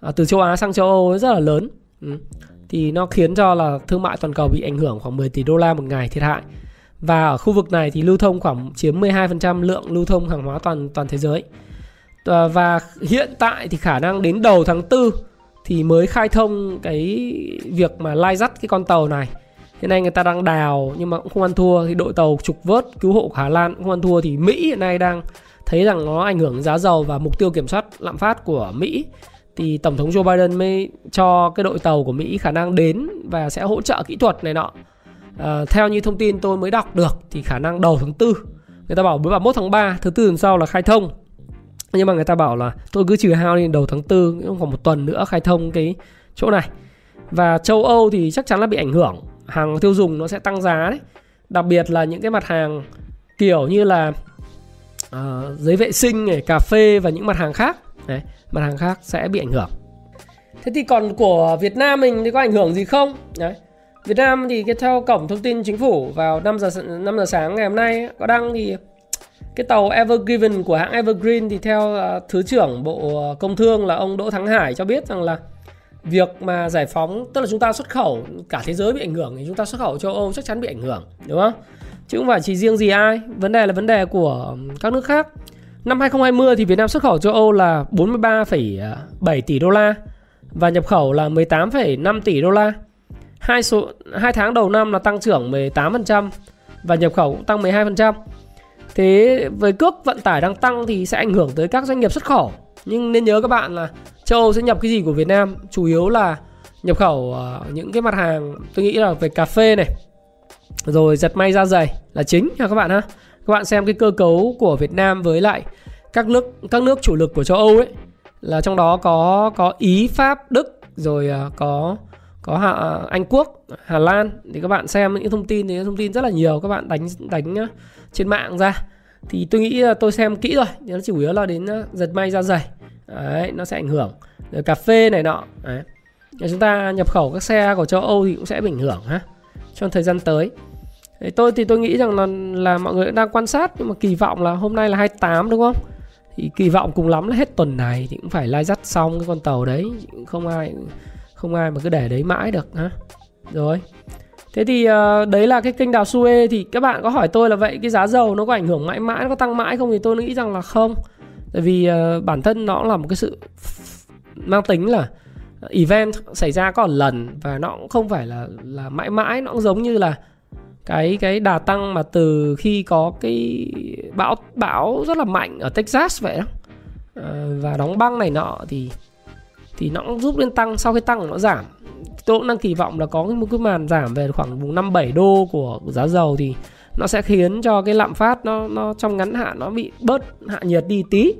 à, từ châu Á sang châu Âu rất là lớn. Ừ. thì nó khiến cho là thương mại toàn cầu bị ảnh hưởng khoảng 10 tỷ đô la một ngày thiệt hại và ở khu vực này thì lưu thông khoảng chiếm 12% lượng lưu thông hàng hóa toàn toàn thế giới. Ờ, và hiện tại thì khả năng đến đầu tháng 4 thì mới khai thông cái việc mà lai dắt cái con tàu này. Hiện nay người ta đang đào nhưng mà cũng không ăn thua, thì đội tàu trục vớt cứu hộ của Hà Lan cũng không ăn thua, thì Mỹ hiện nay đang thấy rằng nó ảnh hưởng giá dầu và mục tiêu kiểm soát lạm phát của Mỹ. Thì tổng thống Joe Biden mới cho cái đội tàu của Mỹ khả năng đến và sẽ hỗ trợ kỹ thuật này nọ à, theo như thông tin tôi mới đọc được thì khả năng đầu tháng 4 người ta bảo mới 31 tháng 3 thứ tư tuần sau là khai thông. Nhưng mà người ta bảo là tôi cứ trừ hao đi đầu tháng 4 không còn một tuần nữa khai thông cái chỗ này. Và châu Âu thì chắc chắn là bị ảnh hưởng hàng tiêu dùng nó sẽ tăng giá đấy. Đặc biệt là những cái mặt hàng kiểu như là uh, giấy vệ sinh này cà phê và những mặt hàng khác. Đấy, mặt hàng khác sẽ bị ảnh hưởng. Thế thì còn của Việt Nam mình thì có ảnh hưởng gì không? Đấy Việt Nam thì cái theo cổng thông tin chính phủ vào 5 giờ 5 giờ sáng ngày hôm nay có đăng thì cái tàu Evergiven của hãng Evergreen thì theo à, thứ trưởng Bộ à, Công Thương là ông Đỗ Thắng Hải cho biết rằng là việc mà giải phóng tức là chúng ta xuất khẩu cả thế giới bị ảnh hưởng thì chúng ta xuất khẩu châu Âu chắc chắn bị ảnh hưởng đúng không? Chứ không phải chỉ riêng gì ai. Vấn đề là vấn đề của các nước khác. Năm 2020 thì Việt Nam xuất khẩu châu Âu là 43,7 tỷ đô la và nhập khẩu là 18,5 tỷ đô la hai số hai tháng đầu năm là tăng trưởng 18% và nhập khẩu cũng tăng 12%. Thế với cước vận tải đang tăng thì sẽ ảnh hưởng tới các doanh nghiệp xuất khẩu. Nhưng nên nhớ các bạn là châu Âu sẽ nhập cái gì của Việt Nam? Chủ yếu là nhập khẩu ờ, những cái mặt hàng tôi nghĩ là về cà phê này. Rồi giật may da dày là chính nha các bạn ha. Các bạn xem cái cơ cấu của Việt Nam với lại các nước các nước chủ lực của châu Âu ấy là trong đó có có Ý, Pháp, Đức rồi uh, có có Hà, Anh Quốc, Hà Lan thì các bạn xem những thông tin thì thông tin rất là nhiều các bạn đánh đánh trên mạng ra. Thì tôi nghĩ là tôi xem kỹ rồi nó chủ yếu là đến giật may da dày. Đấy nó sẽ ảnh hưởng. Rồi cà phê này nọ đấy. Nếu chúng ta nhập khẩu các xe của châu Âu thì cũng sẽ bị ảnh hưởng ha trong thời gian tới. Đấy, tôi thì tôi nghĩ rằng là là mọi người đang quan sát nhưng mà kỳ vọng là hôm nay là 28 đúng không? Thì kỳ vọng cùng lắm là hết tuần này thì cũng phải lai dắt xong cái con tàu đấy, không ai không ai mà cứ để đấy mãi được ha rồi. Thế thì uh, đấy là cái kênh đào Suez thì các bạn có hỏi tôi là vậy cái giá dầu nó có ảnh hưởng mãi mãi nó có tăng mãi không thì tôi nghĩ rằng là không. Tại vì uh, bản thân nó là một cái sự mang tính là event xảy ra có một lần và nó cũng không phải là là mãi mãi nó cũng giống như là cái cái đà tăng mà từ khi có cái bão bão rất là mạnh ở Texas vậy đó à, ờ, và đóng băng này nọ thì thì nó cũng giúp lên tăng sau khi tăng nó giảm tôi cũng đang kỳ vọng là có một cái màn giảm về khoảng vùng 5 7 đô của giá dầu thì nó sẽ khiến cho cái lạm phát nó nó trong ngắn hạn nó bị bớt hạ nhiệt đi tí.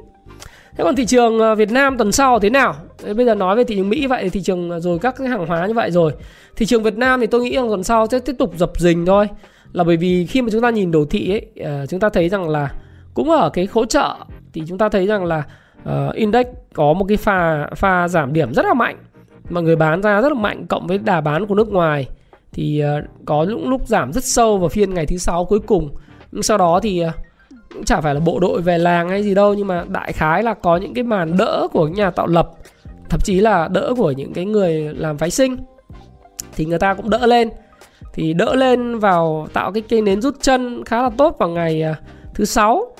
Thế còn thị trường ờ, Việt Nam tuần sau thế nào? Bây giờ nói về thị trường Mỹ vậy thì thị trường ờ, rồi các cái hàng hóa như vậy rồi. Thị trường Việt Nam thì tôi nghĩ rằng tuần sau sẽ tiếp tục dập dình thôi. Là bởi vì khi mà chúng ta nhìn đồ thị ấy, ờ, chúng ta thấy rằng là cũng ở cái hỗ trợ thì chúng ta thấy rằng là uh, index có một cái pha pha giảm điểm rất là mạnh mà người bán ra rất là mạnh cộng với đà bán của nước ngoài. Thì uh, có những lúc giảm rất sâu vào phiên ngày thứ sáu cuối cùng. Nhưng sau đó thì uh, cũng chả phải là bộ đội về làng hay gì đâu nhưng mà đại khái là có những cái màn đỡ của nhà tạo lập thậm chí là đỡ của những cái người làm phái sinh. Thì người ta cũng đỡ lên. Thì đỡ lên vào tạo cái cây nến rút chân khá là tốt vào ngày uh, thứ sáu.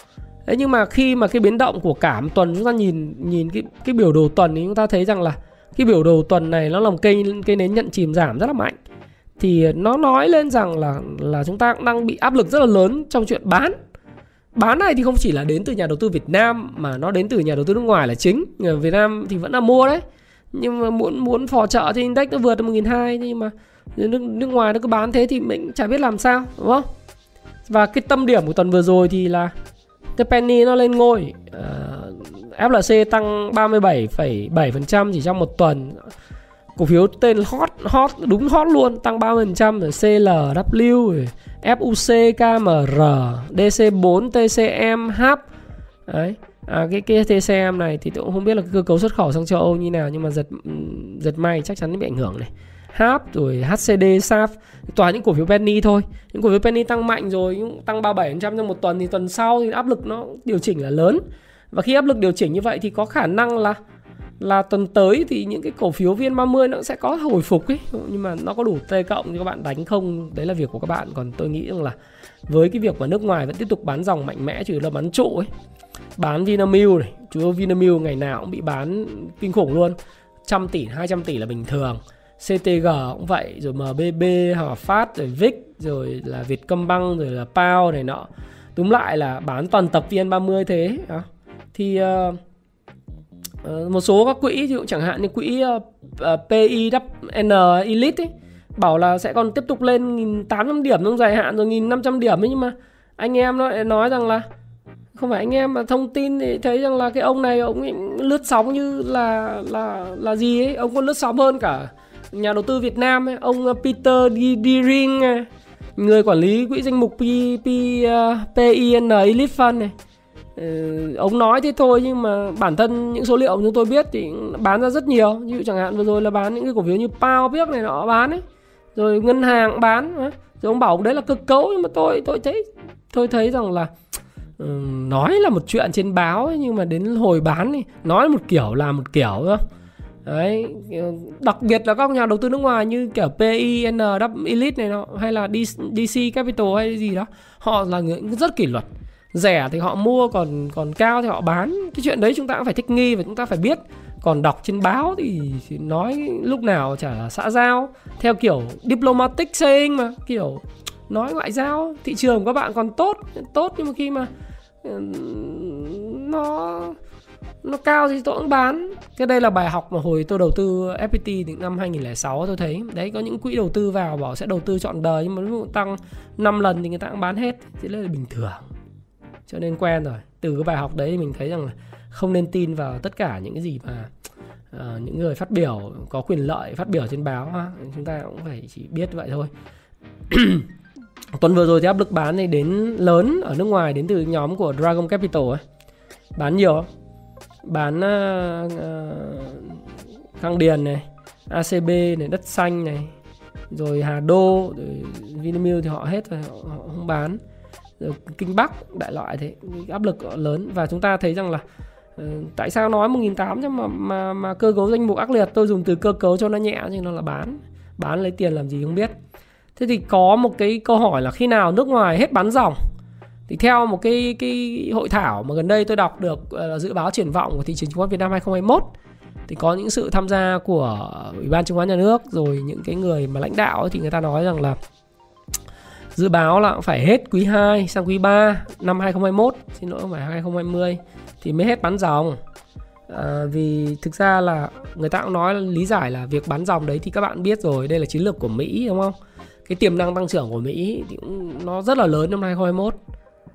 Đấy nhưng mà khi mà cái biến động của cả một tuần chúng ta nhìn nhìn cái cái biểu đồ tuần thì chúng ta thấy rằng là cái biểu đồ tuần này nó là một cây cây nến nhận chìm giảm rất là mạnh. Thì nó nói lên rằng là là chúng ta đang bị áp lực rất là lớn trong chuyện bán. Bán này thì không chỉ là đến từ nhà đầu tư Việt Nam mà nó đến từ nhà đầu tư nước ngoài là chính. Người Việt Nam thì vẫn là mua đấy. Nhưng mà muốn muốn phò trợ thì index nó vượt được một nghìn hai nhưng mà nước nước ngoài nó cứ bán thế thì mình chả biết làm sao, đúng không? Và cái tâm điểm của tuần vừa rồi thì là cái penny nó lên ngôi. Ờ, uh, FLC tăng 37,7% chỉ trong một tuần. Cổ phiếu tên hot hot đúng hot luôn tăng 30% rồi CLW rồi FUC KMR DC4 TCM H đấy. À, cái cái TCM này thì tôi cũng không biết là cơ cấu xuất khẩu sang châu Âu như nào nhưng mà giật giật may chắc chắn bị ảnh hưởng này. HAP rồi HCD SAF. Toàn những cổ phiếu penny thôi. Những cổ phiếu penny tăng mạnh rồi tăng 37% trong một tuần thì tuần sau thì áp lực nó điều chỉnh là lớn. Và khi áp lực điều chỉnh như vậy thì có khả năng là là tuần tới thì những cái cổ phiếu VN30 nó sẽ có hồi phục ấy. Nhưng mà nó có đủ T cộng thì các bạn đánh không? Đấy là việc của các bạn. Còn tôi nghĩ rằng là với cái việc mà nước ngoài vẫn tiếp tục bán dòng mạnh mẽ, chủ là bán trụ ấy. Bán Vinamilk này. Chủ yếu Vinamilk ngày nào cũng bị bán kinh khủng luôn. Trăm tỷ 200 tỷ là bình thường. CTG cũng vậy rồi MBB Hòa Phát rồi VIX rồi là Vietcombank rồi là PAO này nọ túm lại là bán toàn tập VN30 thế đó. thì uh, một số các quỹ ví dụ chẳng hạn như quỹ ờ, uh, PIWN Elite ấy, bảo là sẽ còn tiếp tục lên 1.800 điểm trong dài hạn rồi 1.500 điểm ấy nhưng mà anh em nó nói rằng là không phải anh em mà thông tin thì thấy rằng là cái ông này ông ấy lướt sóng như là là là gì ấy ông còn lướt sóng hơn cả nhà đầu tư Việt Nam ấy, ông ờ, Peter Deering ờ, người quản lý quỹ danh mục P, P, ờ, uh, PIN Elite Fund này. Ừ, ông nói thế thôi nhưng mà bản thân những số liệu chúng tôi biết thì bán ra rất nhiều. Như chẳng hạn vừa rồi là bán những cái cổ phiếu như Pao biết này nó bán ấy rồi ngân hàng bán rồi ông bảo đấy là cơ cấu nhưng mà tôi tôi thấy tôi thấy rằng là ừ, nói là một chuyện trên báo ấy, nhưng mà đến hồi bán thì nói một kiểu là một kiểu không Đấy, đặc biệt là các nhà đầu tư nước ngoài như kiểu PIN, Elite này nó hay là DC Capital hay gì đó, họ là người rất kỷ luật. Rẻ thì họ mua còn còn cao thì họ bán. Cái chuyện đấy chúng ta cũng phải thích nghi và chúng ta phải biết. Còn đọc trên báo thì nói lúc nào chả là xã giao theo kiểu diplomatic saying mà kiểu nói ngoại giao thị trường của các bạn còn tốt tốt nhưng mà khi mà nó nó cao thì tôi cũng bán. Cái đây là bài học mà hồi tôi đầu tư FPT thì năm 2006 tôi thấy. Đấy có những quỹ đầu tư vào bảo sẽ đầu tư chọn đời nhưng mà nó tăng 5 lần thì người ta cũng bán hết. Thì đấy là bình thường. Cho nên quen rồi. Từ cái bài học đấy thì mình thấy rằng là không nên tin vào tất cả những cái gì mà uh, những người phát biểu có quyền lợi phát biểu trên báo ha. chúng ta cũng phải chỉ biết vậy thôi. Tuần vừa rồi thì áp lực bán này đến lớn ở nước ngoài đến từ nhóm của Dragon Capital ấy bán nhiều bán à, à, uh, Thăng Điền này ACB này đất xanh này rồi Hà Đô rồi Vinamilk thì họ hết rồi họ, họ không bán. Rồi Kinh Bắc đại loại thế áp lực lớn. Và chúng ta thấy rằng là uh, tại sao nói 1.800 mà mà mà cơ cấu danh mục ác liệt? Tôi dùng từ cơ cấu cho nó nhẹ nhưng nó là bán. Bán lấy tiền làm gì không biết. Thế thì có một cái câu hỏi là khi nào nước ngoài hết bán dòng? Thì theo một cái cái hội thảo mà gần đây tôi đọc được uh, dự báo triển vọng của thị trường chứng khoán Việt Nam 2021 thì có những sự tham gia của ủy ban chứng khoán nhà nước rồi những cái người mà lãnh đạo ấy, thì người ta nói rằng là dự báo là phải hết quý 2 sang quý 3 năm 2021 xin lỗi không phải 2020 thì mới hết bán dòng. À, vì thực ra là người ta cũng nói lý giải là việc bán dòng đấy thì các bạn biết rồi đây là chiến lược của Mỹ đúng không? Cái tiềm năng tăng trưởng của Mỹ thì cũng nó rất là lớn năm 2021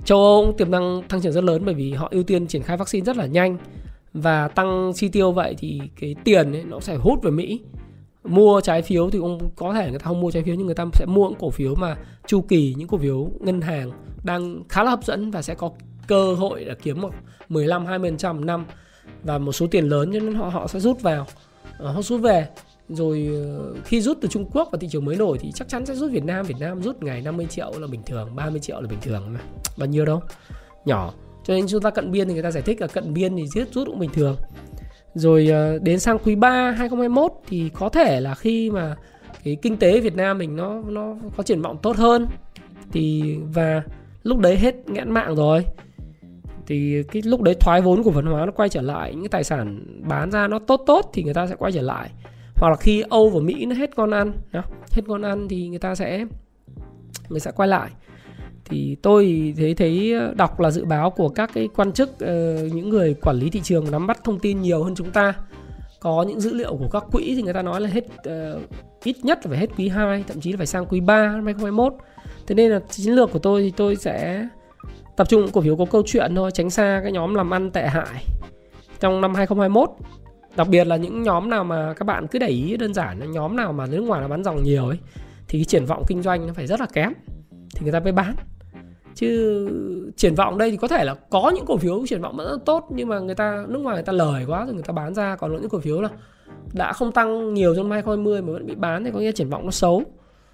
châu Âu cũng tiềm năng tăng trưởng rất lớn bởi vì họ ưu tiên triển khai vaccine rất là nhanh. Và tăng chi tiêu vậy thì cái tiền ấy nó sẽ hút về Mỹ. Mua trái phiếu thì cũng có thể người ta không mua trái phiếu nhưng người ta sẽ mua những cổ phiếu mà chu kỳ, những cổ phiếu ngân hàng đang khá là hấp dẫn và sẽ có cơ hội là kiếm một 15 20% năm. Và một số tiền lớn cho nên họ họ sẽ rút vào ờ, họ rút về rồi ờ, khi rút từ Trung Quốc vào thị trường mới nổi thì chắc chắn sẽ rút Việt Nam. Việt Nam rút ngày 50 triệu là bình thường 30 triệu là bình thường mà. Bao nhiêu đâu? Nhỏ. Cho nên chúng ta cận biên thì người ta giải thích là cận biên thì giết rút cũng bình thường. Rồi ờ, đến sang quý 3 2021 thì có thể là khi mà cái kinh tế Việt Nam mình nó nó có triển vọng tốt hơn thì, và lúc đấy hết nghẽn mạng rồi, thì cái lúc đấy thoái vốn của văn hóa nó quay trở lại, những cái tài sản bán ra nó tốt tốt thì người ta sẽ quay trở lại hoặc là khi Âu và Mỹ nó hết con ăn hết con ăn thì người ta sẽ người sẽ quay lại. Thì tôi thấy thấy đọc là dự báo của các cái quan chức ờ, những người quản lý thị trường nắm bắt thông tin nhiều hơn chúng ta. Có những dữ liệu của các quỹ thì người ta nói là hết uh, ít nhất là phải hết quý 2 thậm chí là phải sang quý 3 năm 2021 thế nên là chiến lược của tôi thì tôi sẽ tập trung cổ phiếu có câu chuyện thôi tránh xa cái nhóm làm ăn tệ hại trong năm 2021 đặc biệt là những nhóm nào mà các bạn cứ để ý đơn giản là nhóm nào mà nước ngoài nó bán dòng nhiều ấy thì cái triển vọng kinh doanh nó phải rất là kém thì người ta mới bán. Chứ triển vọng đây thì có thể là có những cổ phiếu triển vọng vẫn rất tốt nhưng mà người ta nước ngoài người ta lời quá rồi người ta bán ra còn những cổ phiếu là đã không tăng nhiều trong 2020 mà vẫn bị bán thì có nghĩa triển vọng nó xấu.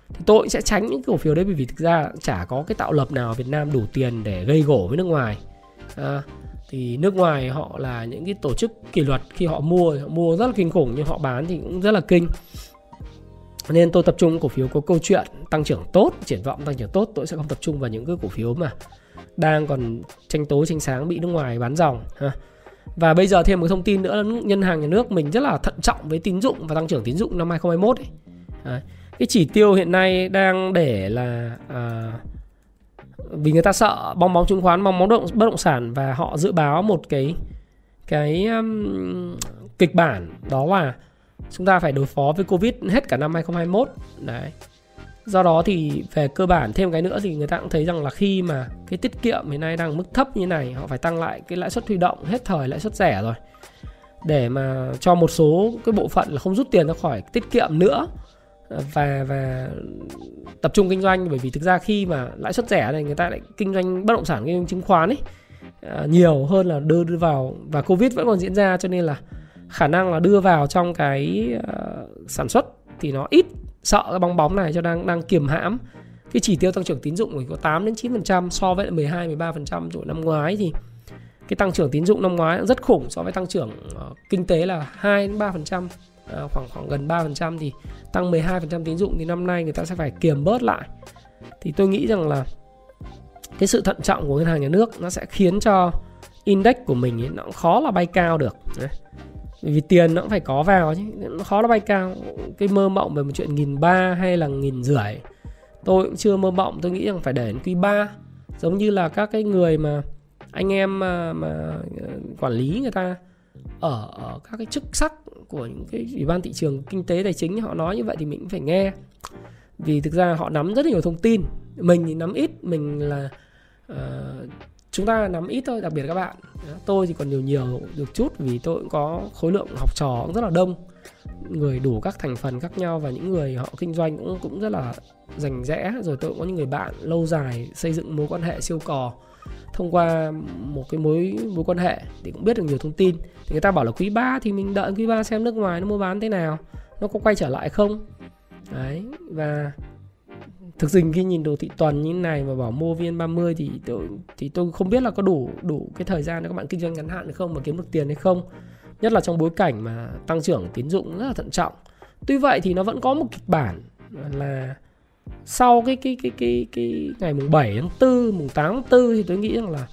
Thì tôi sẽ tránh những cổ phiếu đấy bởi vì thực ra chả có cái tạo lập nào Việt Nam đủ tiền để gây gổ với nước ngoài. À, thì nước ngoài họ là những cái tổ chức kỷ luật khi họ mua họ mua rất là kinh khủng nhưng họ bán thì cũng rất là kinh nên tôi tập trung cổ phiếu có câu chuyện tăng trưởng tốt triển vọng tăng trưởng tốt tôi sẽ không tập trung vào những cái cổ phiếu mà đang còn tranh tối tranh sáng bị nước ngoài bán dòng ha và bây giờ thêm một thông tin nữa là ngân hàng nhà nước mình rất là thận trọng với tín dụng và tăng trưởng tín dụng năm 2021 ấy. Đấy. Cái chỉ tiêu hiện nay đang để là à, vì người ta sợ bong bóng chứng khoán, bong bóng động, bất động sản và họ dự báo một cái cái um, kịch bản đó là chúng ta phải đối phó với Covid hết cả năm 2021. Đấy. Do đó thì về cơ bản thêm cái nữa thì người ta cũng thấy rằng là khi mà cái tiết kiệm hiện nay đang mức thấp như này họ phải tăng lại cái lãi suất huy động hết thời lãi suất rẻ rồi để mà cho một số cái bộ phận là không rút tiền ra khỏi tiết kiệm nữa và và tập trung kinh doanh. Bởi vì thực ra khi mà lãi suất rẻ này người ta lại kinh doanh bất động sản kinh doanh chứng khoán ấy à, nhiều hơn là đưa đưa vào. Và covid vẫn còn diễn ra cho nên là khả năng là đưa vào trong cái uh, sản xuất thì nó ít. Sợ cái bong bóng này cho đang đang kiềm hãm. Cái chỉ tiêu tăng trưởng tín dụng có 8 đến 9% so với 12 13% của năm ngoái thì cái tăng trưởng tín dụng năm ngoái rất khủng so với tăng trưởng uh, kinh tế là 2 đến 3% Ờ, khoảng khoảng gần 3% thì tăng 12% tín dụng thì năm nay người ta sẽ phải kiềm bớt lại. Thì tôi nghĩ rằng là cái sự thận trọng của ngân hàng nhà nước nó sẽ khiến cho index của mình ấy, nó cũng khó là bay cao được. Đấy vì tiền nó cũng phải có vào chứ nó khó là bay cao cái mơ mộng về một chuyện nghìn ba hay là nghìn rưỡi tôi cũng chưa mơ mộng tôi nghĩ rằng phải để đến quý 3 giống như là các cái người mà anh em mà, mà ờ, quản lý người ta ở, ở các cái chức sắc của những cái ủy ban thị trường kinh tế tài chính họ nói như vậy thì mình cũng phải nghe. Vì thực ra họ nắm rất nhiều thông tin. Mình thì nắm ít mình là uh, chúng ta nắm ít thôi đặc biệt các bạn. Tôi thì còn nhiều nhiều được chút vì tôi cũng có khối lượng học trò cũng rất là đông. Người đủ các thành phần khác nhau và những người họ kinh doanh cũng cũng rất là rành rẽ, rồi tôi cũng có những người bạn lâu dài xây dựng mối quan hệ siêu cò, thông qua một cái mối mối quan hệ thì cũng biết được nhiều thông tin. Thì người ta bảo là quý 3 thì mình đợi quý 3 xem nước ngoài nó mua bán thế nào, nó có quay trở lại không? Đấy, và thực sự khi nhìn đồ thị tuần như này mà bảo mua viên 30 thì tôi thì tôi không biết là có đủ đủ cái thời gian để các bạn kinh doanh ngắn hạn hay không, mà kiếm được tiền hay không. Nhất là trong bối cảnh mà tăng trưởng tín dụng rất là thận trọng. Tuy vậy thì nó vẫn có một kịch bản là sau cái cái cái cái cái ngày mùng 7 tháng 4, mùng 8 tháng 4 thì tôi nghĩ rằng là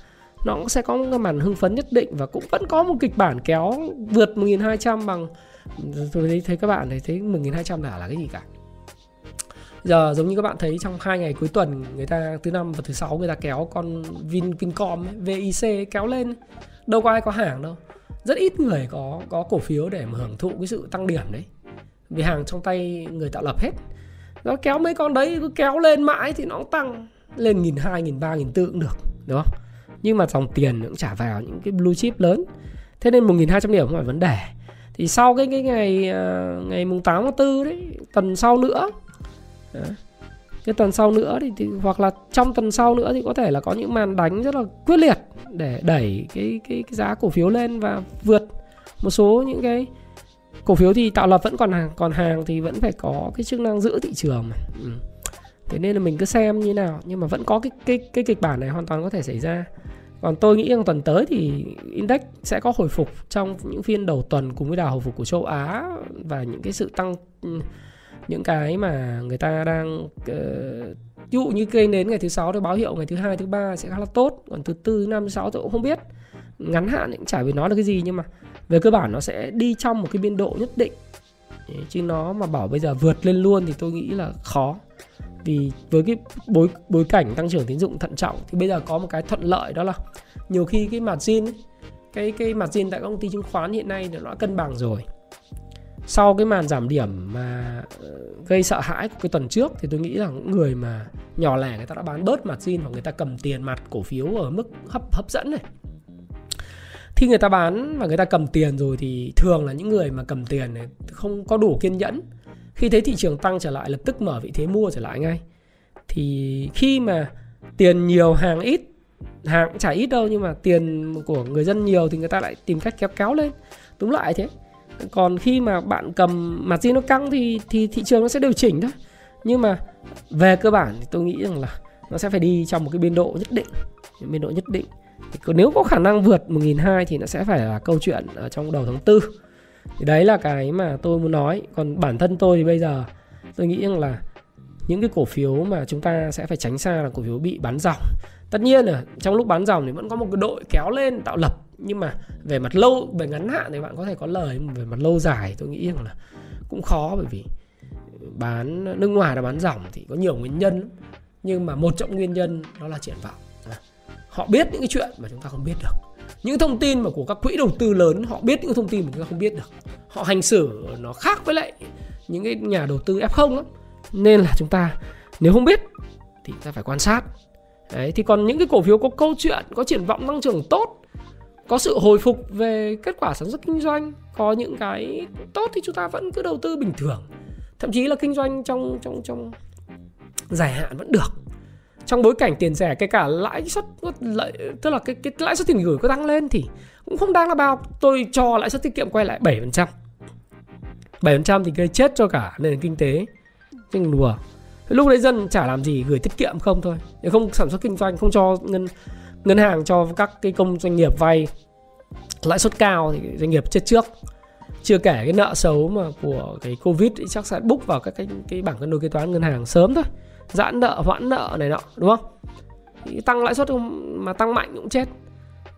nó cũng sẽ có một cái màn hưng phấn nhất định và cũng vẫn có một kịch bản kéo vượt 1200 bằng tôi thấy, thấy các bạn thấy thấy 1200 là là cái gì cả. Giờ giống như các bạn thấy trong hai ngày cuối tuần người ta thứ năm và thứ sáu người ta kéo con Vin Vincom ấy, VIC kéo lên. Đâu có ai có hàng đâu. Rất ít người có có cổ phiếu để mà hưởng thụ cái sự tăng điểm đấy. Vì hàng trong tay người tạo lập hết nó kéo mấy con đấy cứ kéo lên mãi thì nó cũng tăng. Lên nghìn hai nghìn ba nghìn tư cũng được đúng không? Nhưng mà dòng tiền cũng trả vào những cái blue chip lớn. Thế nên một nghìn hai trăm điểm không phải vấn đề. Thì sau cái cái ngày ờ, ngày mùng 8 tháng 4 đấy tuần sau nữa cái tuần sau nữa thì, thì hoặc là trong tuần sau nữa thì có thể là có những màn đánh rất là quyết liệt để đẩy cái cái, cái giá cổ phiếu lên và vượt một số những cái cổ phiếu thì tạo lập vẫn còn hàng còn hàng thì vẫn phải có cái chức năng giữ thị trường mà. Ừ. thế nên là mình cứ xem như nào nhưng mà vẫn có cái cái cái kịch bản này hoàn toàn có thể xảy ra còn tôi nghĩ rằng tuần tới thì index sẽ có hồi phục trong những phiên đầu tuần cùng với đà hồi phục của châu Á và những cái sự tăng ừ, những cái mà người ta đang uh, ví dụ như cây nến ngày thứ sáu thì báo hiệu ngày thứ hai thứ ba sẽ khá là tốt còn thứ tư thứ năm thứ sáu tôi cũng không biết ngắn hạn cũng chả biết nói được cái gì nhưng mà về cơ bản nó sẽ đi trong một cái biên độ nhất định. Chứ nó mà bảo bây giờ vượt lên luôn thì tôi nghĩ là khó. Vì với cái bối bối cảnh tăng trưởng tín dụng thận trọng thì bây giờ có một cái thuận lợi đó là nhiều khi cái margin ấy, cái cái margin tại các công ty chứng khoán hiện nay nó đã cân bằng rồi. Sau cái màn giảm điểm mà ờ, gây sợ hãi của cái tuần trước thì tôi nghĩ là những người mà nhỏ lẻ người ta đã bán bớt margin hoặc người ta cầm tiền mặt cổ phiếu ở mức hấp hấp dẫn này khi người ta bán và người ta cầm tiền rồi thì thường là những người mà cầm tiền này không có đủ kiên nhẫn. Khi thấy thị trường tăng trở lại, lập tức mở vị thế mua trở lại ngay. Thì khi mà tiền nhiều, hàng ít, hàng cũng chả ít đâu, nhưng mà tiền của người dân nhiều thì người ta lại tìm cách kéo kéo lên. Đúng lại thế? Còn khi mà bạn cầm mặt gì nó căng thì thì thị trường nó sẽ điều chỉnh thôi. Nhưng mà về cơ bản thì tôi nghĩ rằng là nó sẽ phải đi trong một cái biên độ nhất định. Biên độ nhất định thì nếu có khả năng vượt 1.200 thì nó sẽ phải là câu chuyện ở trong đầu tháng 4 thì đấy là cái mà tôi muốn nói. Còn bản thân tôi thì bây giờ, tôi nghĩ rằng là những cái cổ phiếu mà chúng ta sẽ phải tránh xa là cổ phiếu bị bán dòng. Tất nhiên là trong lúc bán dòng thì vẫn có một cái đội kéo lên tạo lập. Nhưng mà về mặt lâu, về ngắn hạn thì bạn có thể có lời về mặt lâu dài tôi nghĩ rằng là cũng khó. Bởi vì bán, nước ngoài là bán dòng thì có nhiều nguyên nhân nhưng mà một trong nguyên nhân đó là triển vọng họ biết những cái chuyện mà chúng ta không biết được. Những thông tin mà của các quỹ đầu tư lớn họ biết những thông tin mà chúng ta không biết được. Họ hành xử nó khác với lại những cái nhà đầu tư f0 lắm. Nên là chúng ta nếu không biết thì ta phải quan sát. Đấy, thì còn những cái cổ phiếu có câu chuyện có triển vọng tăng trưởng tốt có sự hồi phục về kết quả sản xuất kinh doanh có những cái tốt thì chúng ta vẫn cứ đầu tư bình thường. Thậm chí là kinh doanh trong trong trong dài hạn vẫn được trong bối cảnh tiền rẻ, kể cả lãi suất lợi tức là cái cái lãi suất tiền gửi có tăng lên thì cũng không đáng là bao. Tôi cho lãi suất tiết kiệm quay lại 7% 7% thì gây chết cho cả nền kinh tế chứ đùa lúc đấy dân chả làm gì, gửi tiết kiệm không thôi. Không sản xuất kinh doanh, không cho ngân ngân hàng, cho các cái công doanh nghiệp vay lãi suất cao thì doanh nghiệp chết trước. Chưa kể cái nợ xấu mà của cái covid thì chắc sẽ búc vào các cái cái bảng cân đối kế toán ngân hàng sớm thôi giãn nợ hoãn nợ này nọ đúng không? Thì tăng lãi suất mà tăng mạnh cũng chết.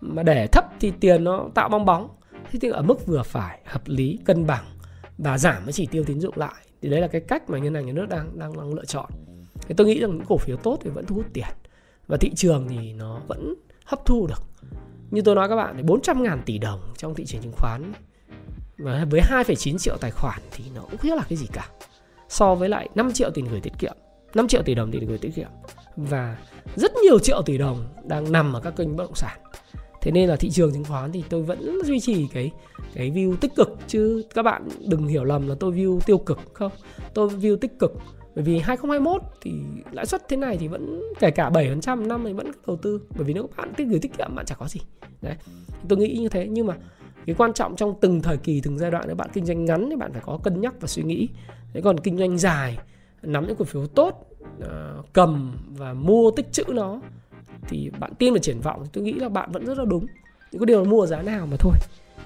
Mà để thấp thì tiền nó tạo bong bóng. Thế thì ở mức vừa phải hợp lý cân bằng và giảm cái chỉ tiêu tín dụng lại. Thì đấy là cái cách mà ngân hàng nhà nước đang đang, đang lựa chọn. Thì tôi nghĩ rằng những cổ phiếu tốt thì vẫn thu hút tiền. Và thị trường thì nó vẫn hấp thu được. Như tôi nói các bạn 400 ngàn tỷ đồng trong thị trường chứng khoán và với 2,9 triệu tài khoản thì nó cũng không là cái gì cả. So với lại 5 triệu tiền gửi tiết kiệm. 5 triệu tỷ đồng tiền gửi tiết kiệm. Và rất nhiều triệu tỷ đồng đang nằm ở các kênh bất động sản. Thế nên là thị trường chứng khoán thì tôi vẫn duy trì cái cái view tích cực. Chứ các bạn đừng hiểu lầm là tôi view tiêu cực, không? Tôi view tích cực. Bởi vì 2021 thì lãi suất thế này thì vẫn kể cả 7% năm thì vẫn đầu tư. Bởi vì nếu các bạn tích gửi tiết kiệm, bạn chả có gì. Đấy. Tôi nghĩ như thế. Nhưng mà cái quan trọng trong từng thời kỳ, từng giai đoạn, nếu bạn kinh doanh ngắn thì bạn phải có cân nhắc và suy nghĩ. Thế còn kinh doanh dài nắm những cổ phiếu tốt uh, cầm và mua tích chữ nó thì bạn tin vào triển vọng thì tôi nghĩ là bạn vẫn rất là đúng. Những cái điều là mua giá nào mà thôi.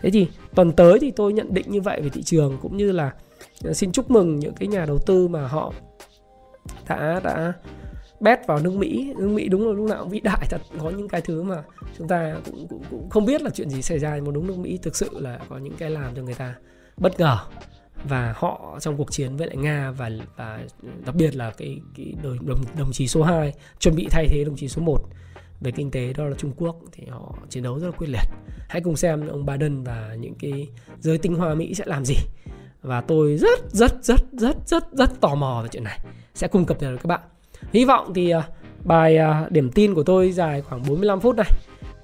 Thế thì tuần tới thì tôi nhận định như vậy về thị trường cũng như là ờ, xin chúc mừng những cái nhà đầu tư mà họ đã đã bet vào nước Mỹ. Nước Mỹ đúng là lúc nào cũng vĩ đại thật. Có những cái thứ mà chúng ta cũng, cũng, cũng không biết là chuyện gì xảy ra mà đúng nước Mỹ thực sự là có những cái làm cho người ta bất ngờ và họ trong cuộc chiến với lại Nga và và đặc biệt là cái cái đồng đồng, đồng chí số 2 chuẩn bị thay thế đồng chí số 1 về kinh tế đó là Trung Quốc thì họ chiến đấu rất là quyết liệt. Hãy cùng xem ông Biden và những cái giới tinh hoa Mỹ sẽ làm gì. Và tôi rất rất rất rất rất rất tò mò về chuyện này. Sẽ cung cập nhật các bạn. Hy vọng thì à, bài à, điểm tin của tôi dài khoảng 45 phút này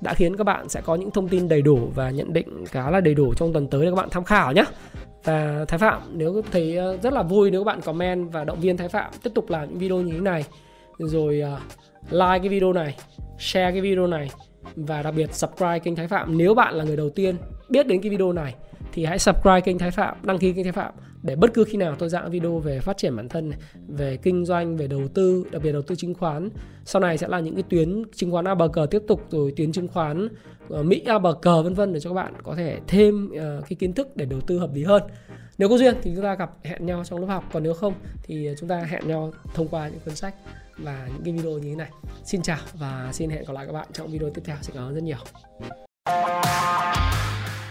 đã khiến các bạn sẽ có những thông tin đầy đủ và nhận định khá là đầy đủ trong tuần tới để các bạn tham khảo nhé. Và Thái Phạm nếu thấy ờ, rất là vui nếu các bạn comment và động viên Thái Phạm tiếp tục làm những video như thế này. Rồi ờ, like cái video này, share cái video này và đặc biệt subscribe kênh Thái Phạm nếu bạn là người đầu tiên biết đến cái video này thì hãy subscribe kênh Thái Phạm, đăng ký kênh Thái Phạm để bất cứ khi nào tôi dạng video về phát triển bản thân này, về kinh doanh, về đầu tư, đặc biệt đầu tư chứng khoán. Sau này sẽ là những cái tuyến chứng khoán ABG tiếp tục rồi tuyến chứng khoán uh, Mỹ ABG vân vân để cho các bạn có thể thêm ờ, cái kiến thức để đầu tư hợp lý hơn. nếu có duyên thì chúng ta gặp hẹn nhau trong lớp học còn nếu không thì chúng ta hẹn nhau thông qua những cuốn sách và những cái video như thế này xin chào và xin hẹn gặp lại các bạn trong video tiếp theo xin cảm ơn rất nhiều